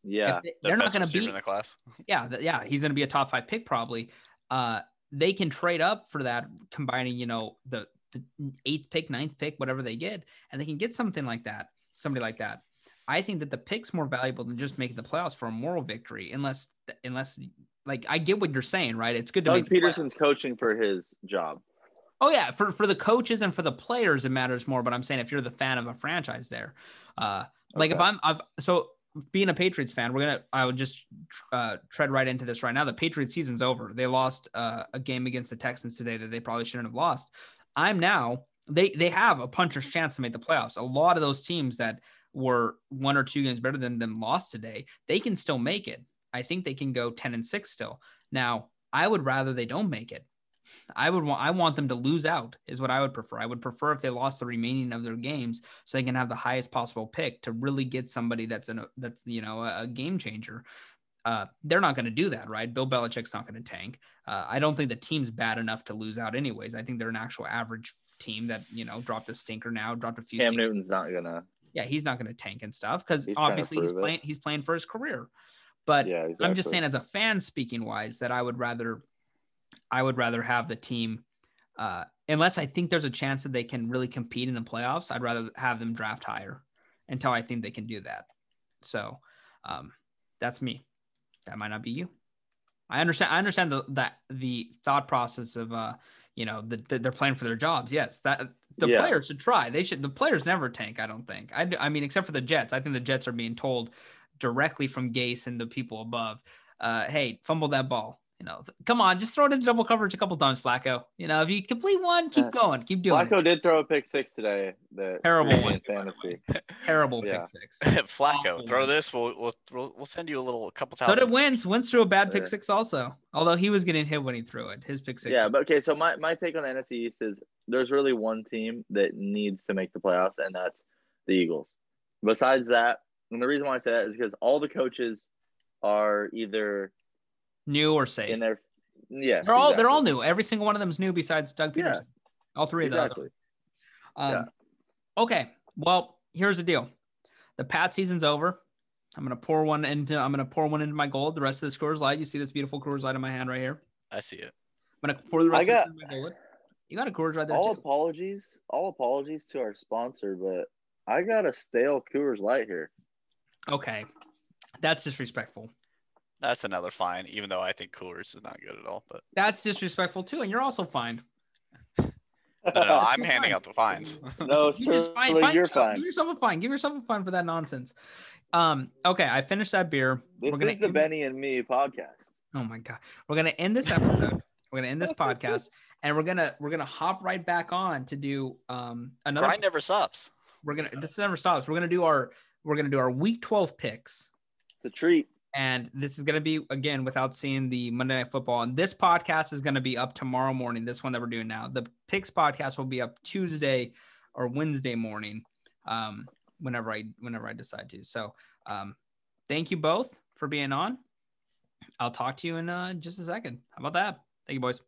Yeah. If they, The they're not going to be in the class. yeah, th- yeah, he's going to be a top five pick probably. Uh, they can trade up for that, combining you know the the eighth pick, ninth pick, whatever they get, and they can get something like that, somebody like that. I think that the pick's more valuable than just making the playoffs for a moral victory, unless unless like I get what you're saying, right? It's good to Doug make. Pederson's coaching for his job. Oh yeah, for for the coaches and for the players, it matters more. But I'm saying if you're the fan of a franchise, there, uh, like if I'm, I've so being a Patriots fan, we're gonna. I would just uh, tread right into this right now. The Patriots season's over. They lost uh, a game against the Texans today that they probably shouldn't have lost. I'm now. They they have a puncher's chance to make the playoffs. A lot of those teams that were one or two games better than them lost today, they can still make it. I think they can go ten and six still. Now, I would rather they don't make it. I would want I want them to lose out is what I would prefer. I would prefer if they lost the remaining of their games so they can have the highest possible pick to really get somebody that's in a, that's you know a, a game changer. Uh, they're not going to do that, right? Bill Belichick's not going to tank. Uh, I don't think the team's bad enough to lose out, anyways. I think they're an actual average team that you know dropped a stinker now, dropped a few. Cam stinkers. Newton's not gonna. Yeah, he's not going to tank and stuff because He's trying to obviously he's it. playing he's playing for his career. But Yeah, exactly. I'm just saying, as a fan speaking wise, that I would rather, I would rather have the team, uh, unless I think there's a chance that they can really compete in the playoffs. I'd rather have them draft higher until I think they can do that. So, um, that's me. That might not be you. I understand. I understand the that the thought process of uh, you know, that that they're playing for their jobs. Yes, that the Yeah. players should try. They should. The players never tank. I don't think. I, I mean, except for the Jets. I think the Jets are being told directly from Gase and the people above, uh, "Hey, fumble that ball." You know, come on, just throw it into double coverage a couple times, Flacco. You know, if you complete one, keep going, keep doing Flacco it. did throw a pick six today. The Terrible screwed me one. in fantasy. Terrible Yeah. pick six. Flacco, Awful throw one. this. We'll, we'll we'll we'll send you a little a couple So thousand. did Wentz. Wentz threw a bad pick six also, although he was getting hit when he threw it. His pick six. Yeah, but okay. So my, my take on the NFC East is there's really one team that needs to make the playoffs, and that's the Eagles. Besides that, and the reason why I say that is because all the coaches are either new or safe. in their yes. they're all they're all new. Every single one of them is new besides Doug Yeah. Pederson. All three of the other Exactly. Um, Yeah. Okay. Well, here's the deal. The Pat season's over. I'm gonna pour one into. I'm gonna pour one into my gold. The rest of the Coors Light. You see this beautiful Coors Light in my hand right here. I see it. I'm gonna pour the rest I got- of this in my gold. You got a Coors right there All too. apologies, all apologies to our sponsor, but I got a stale Coors Light here. Okay, that's disrespectful. That's another fine. Even though I think Coors is not good at all, but That's disrespectful too, and you're also fined. no, no, no, I'm handing fines. out the fines. no, You just fine, Sterling, fine you're yourself, fine. Give yourself a fine. Give yourself a fine for that nonsense. Um. Okay, I finished that beer. This We're gonna is the end this- Benny and me podcast. Oh my god. We're gonna end this episode. we're gonna end this podcast, and we're gonna we're gonna hop right back on to do um another. Grind never stops. We're gonna this never stops. We're gonna do our we're gonna do our week twelve picks, The treat. And this is gonna be again without seeing the Monday Night Football. And this podcast is gonna be up tomorrow morning. This one that we're doing now. The picks podcast will be up Tuesday or Wednesday morning, um, whenever I whenever I decide to. So, um, thank you both for being on. I'll talk to you in uh, just a second. How about that? Thank you, boys.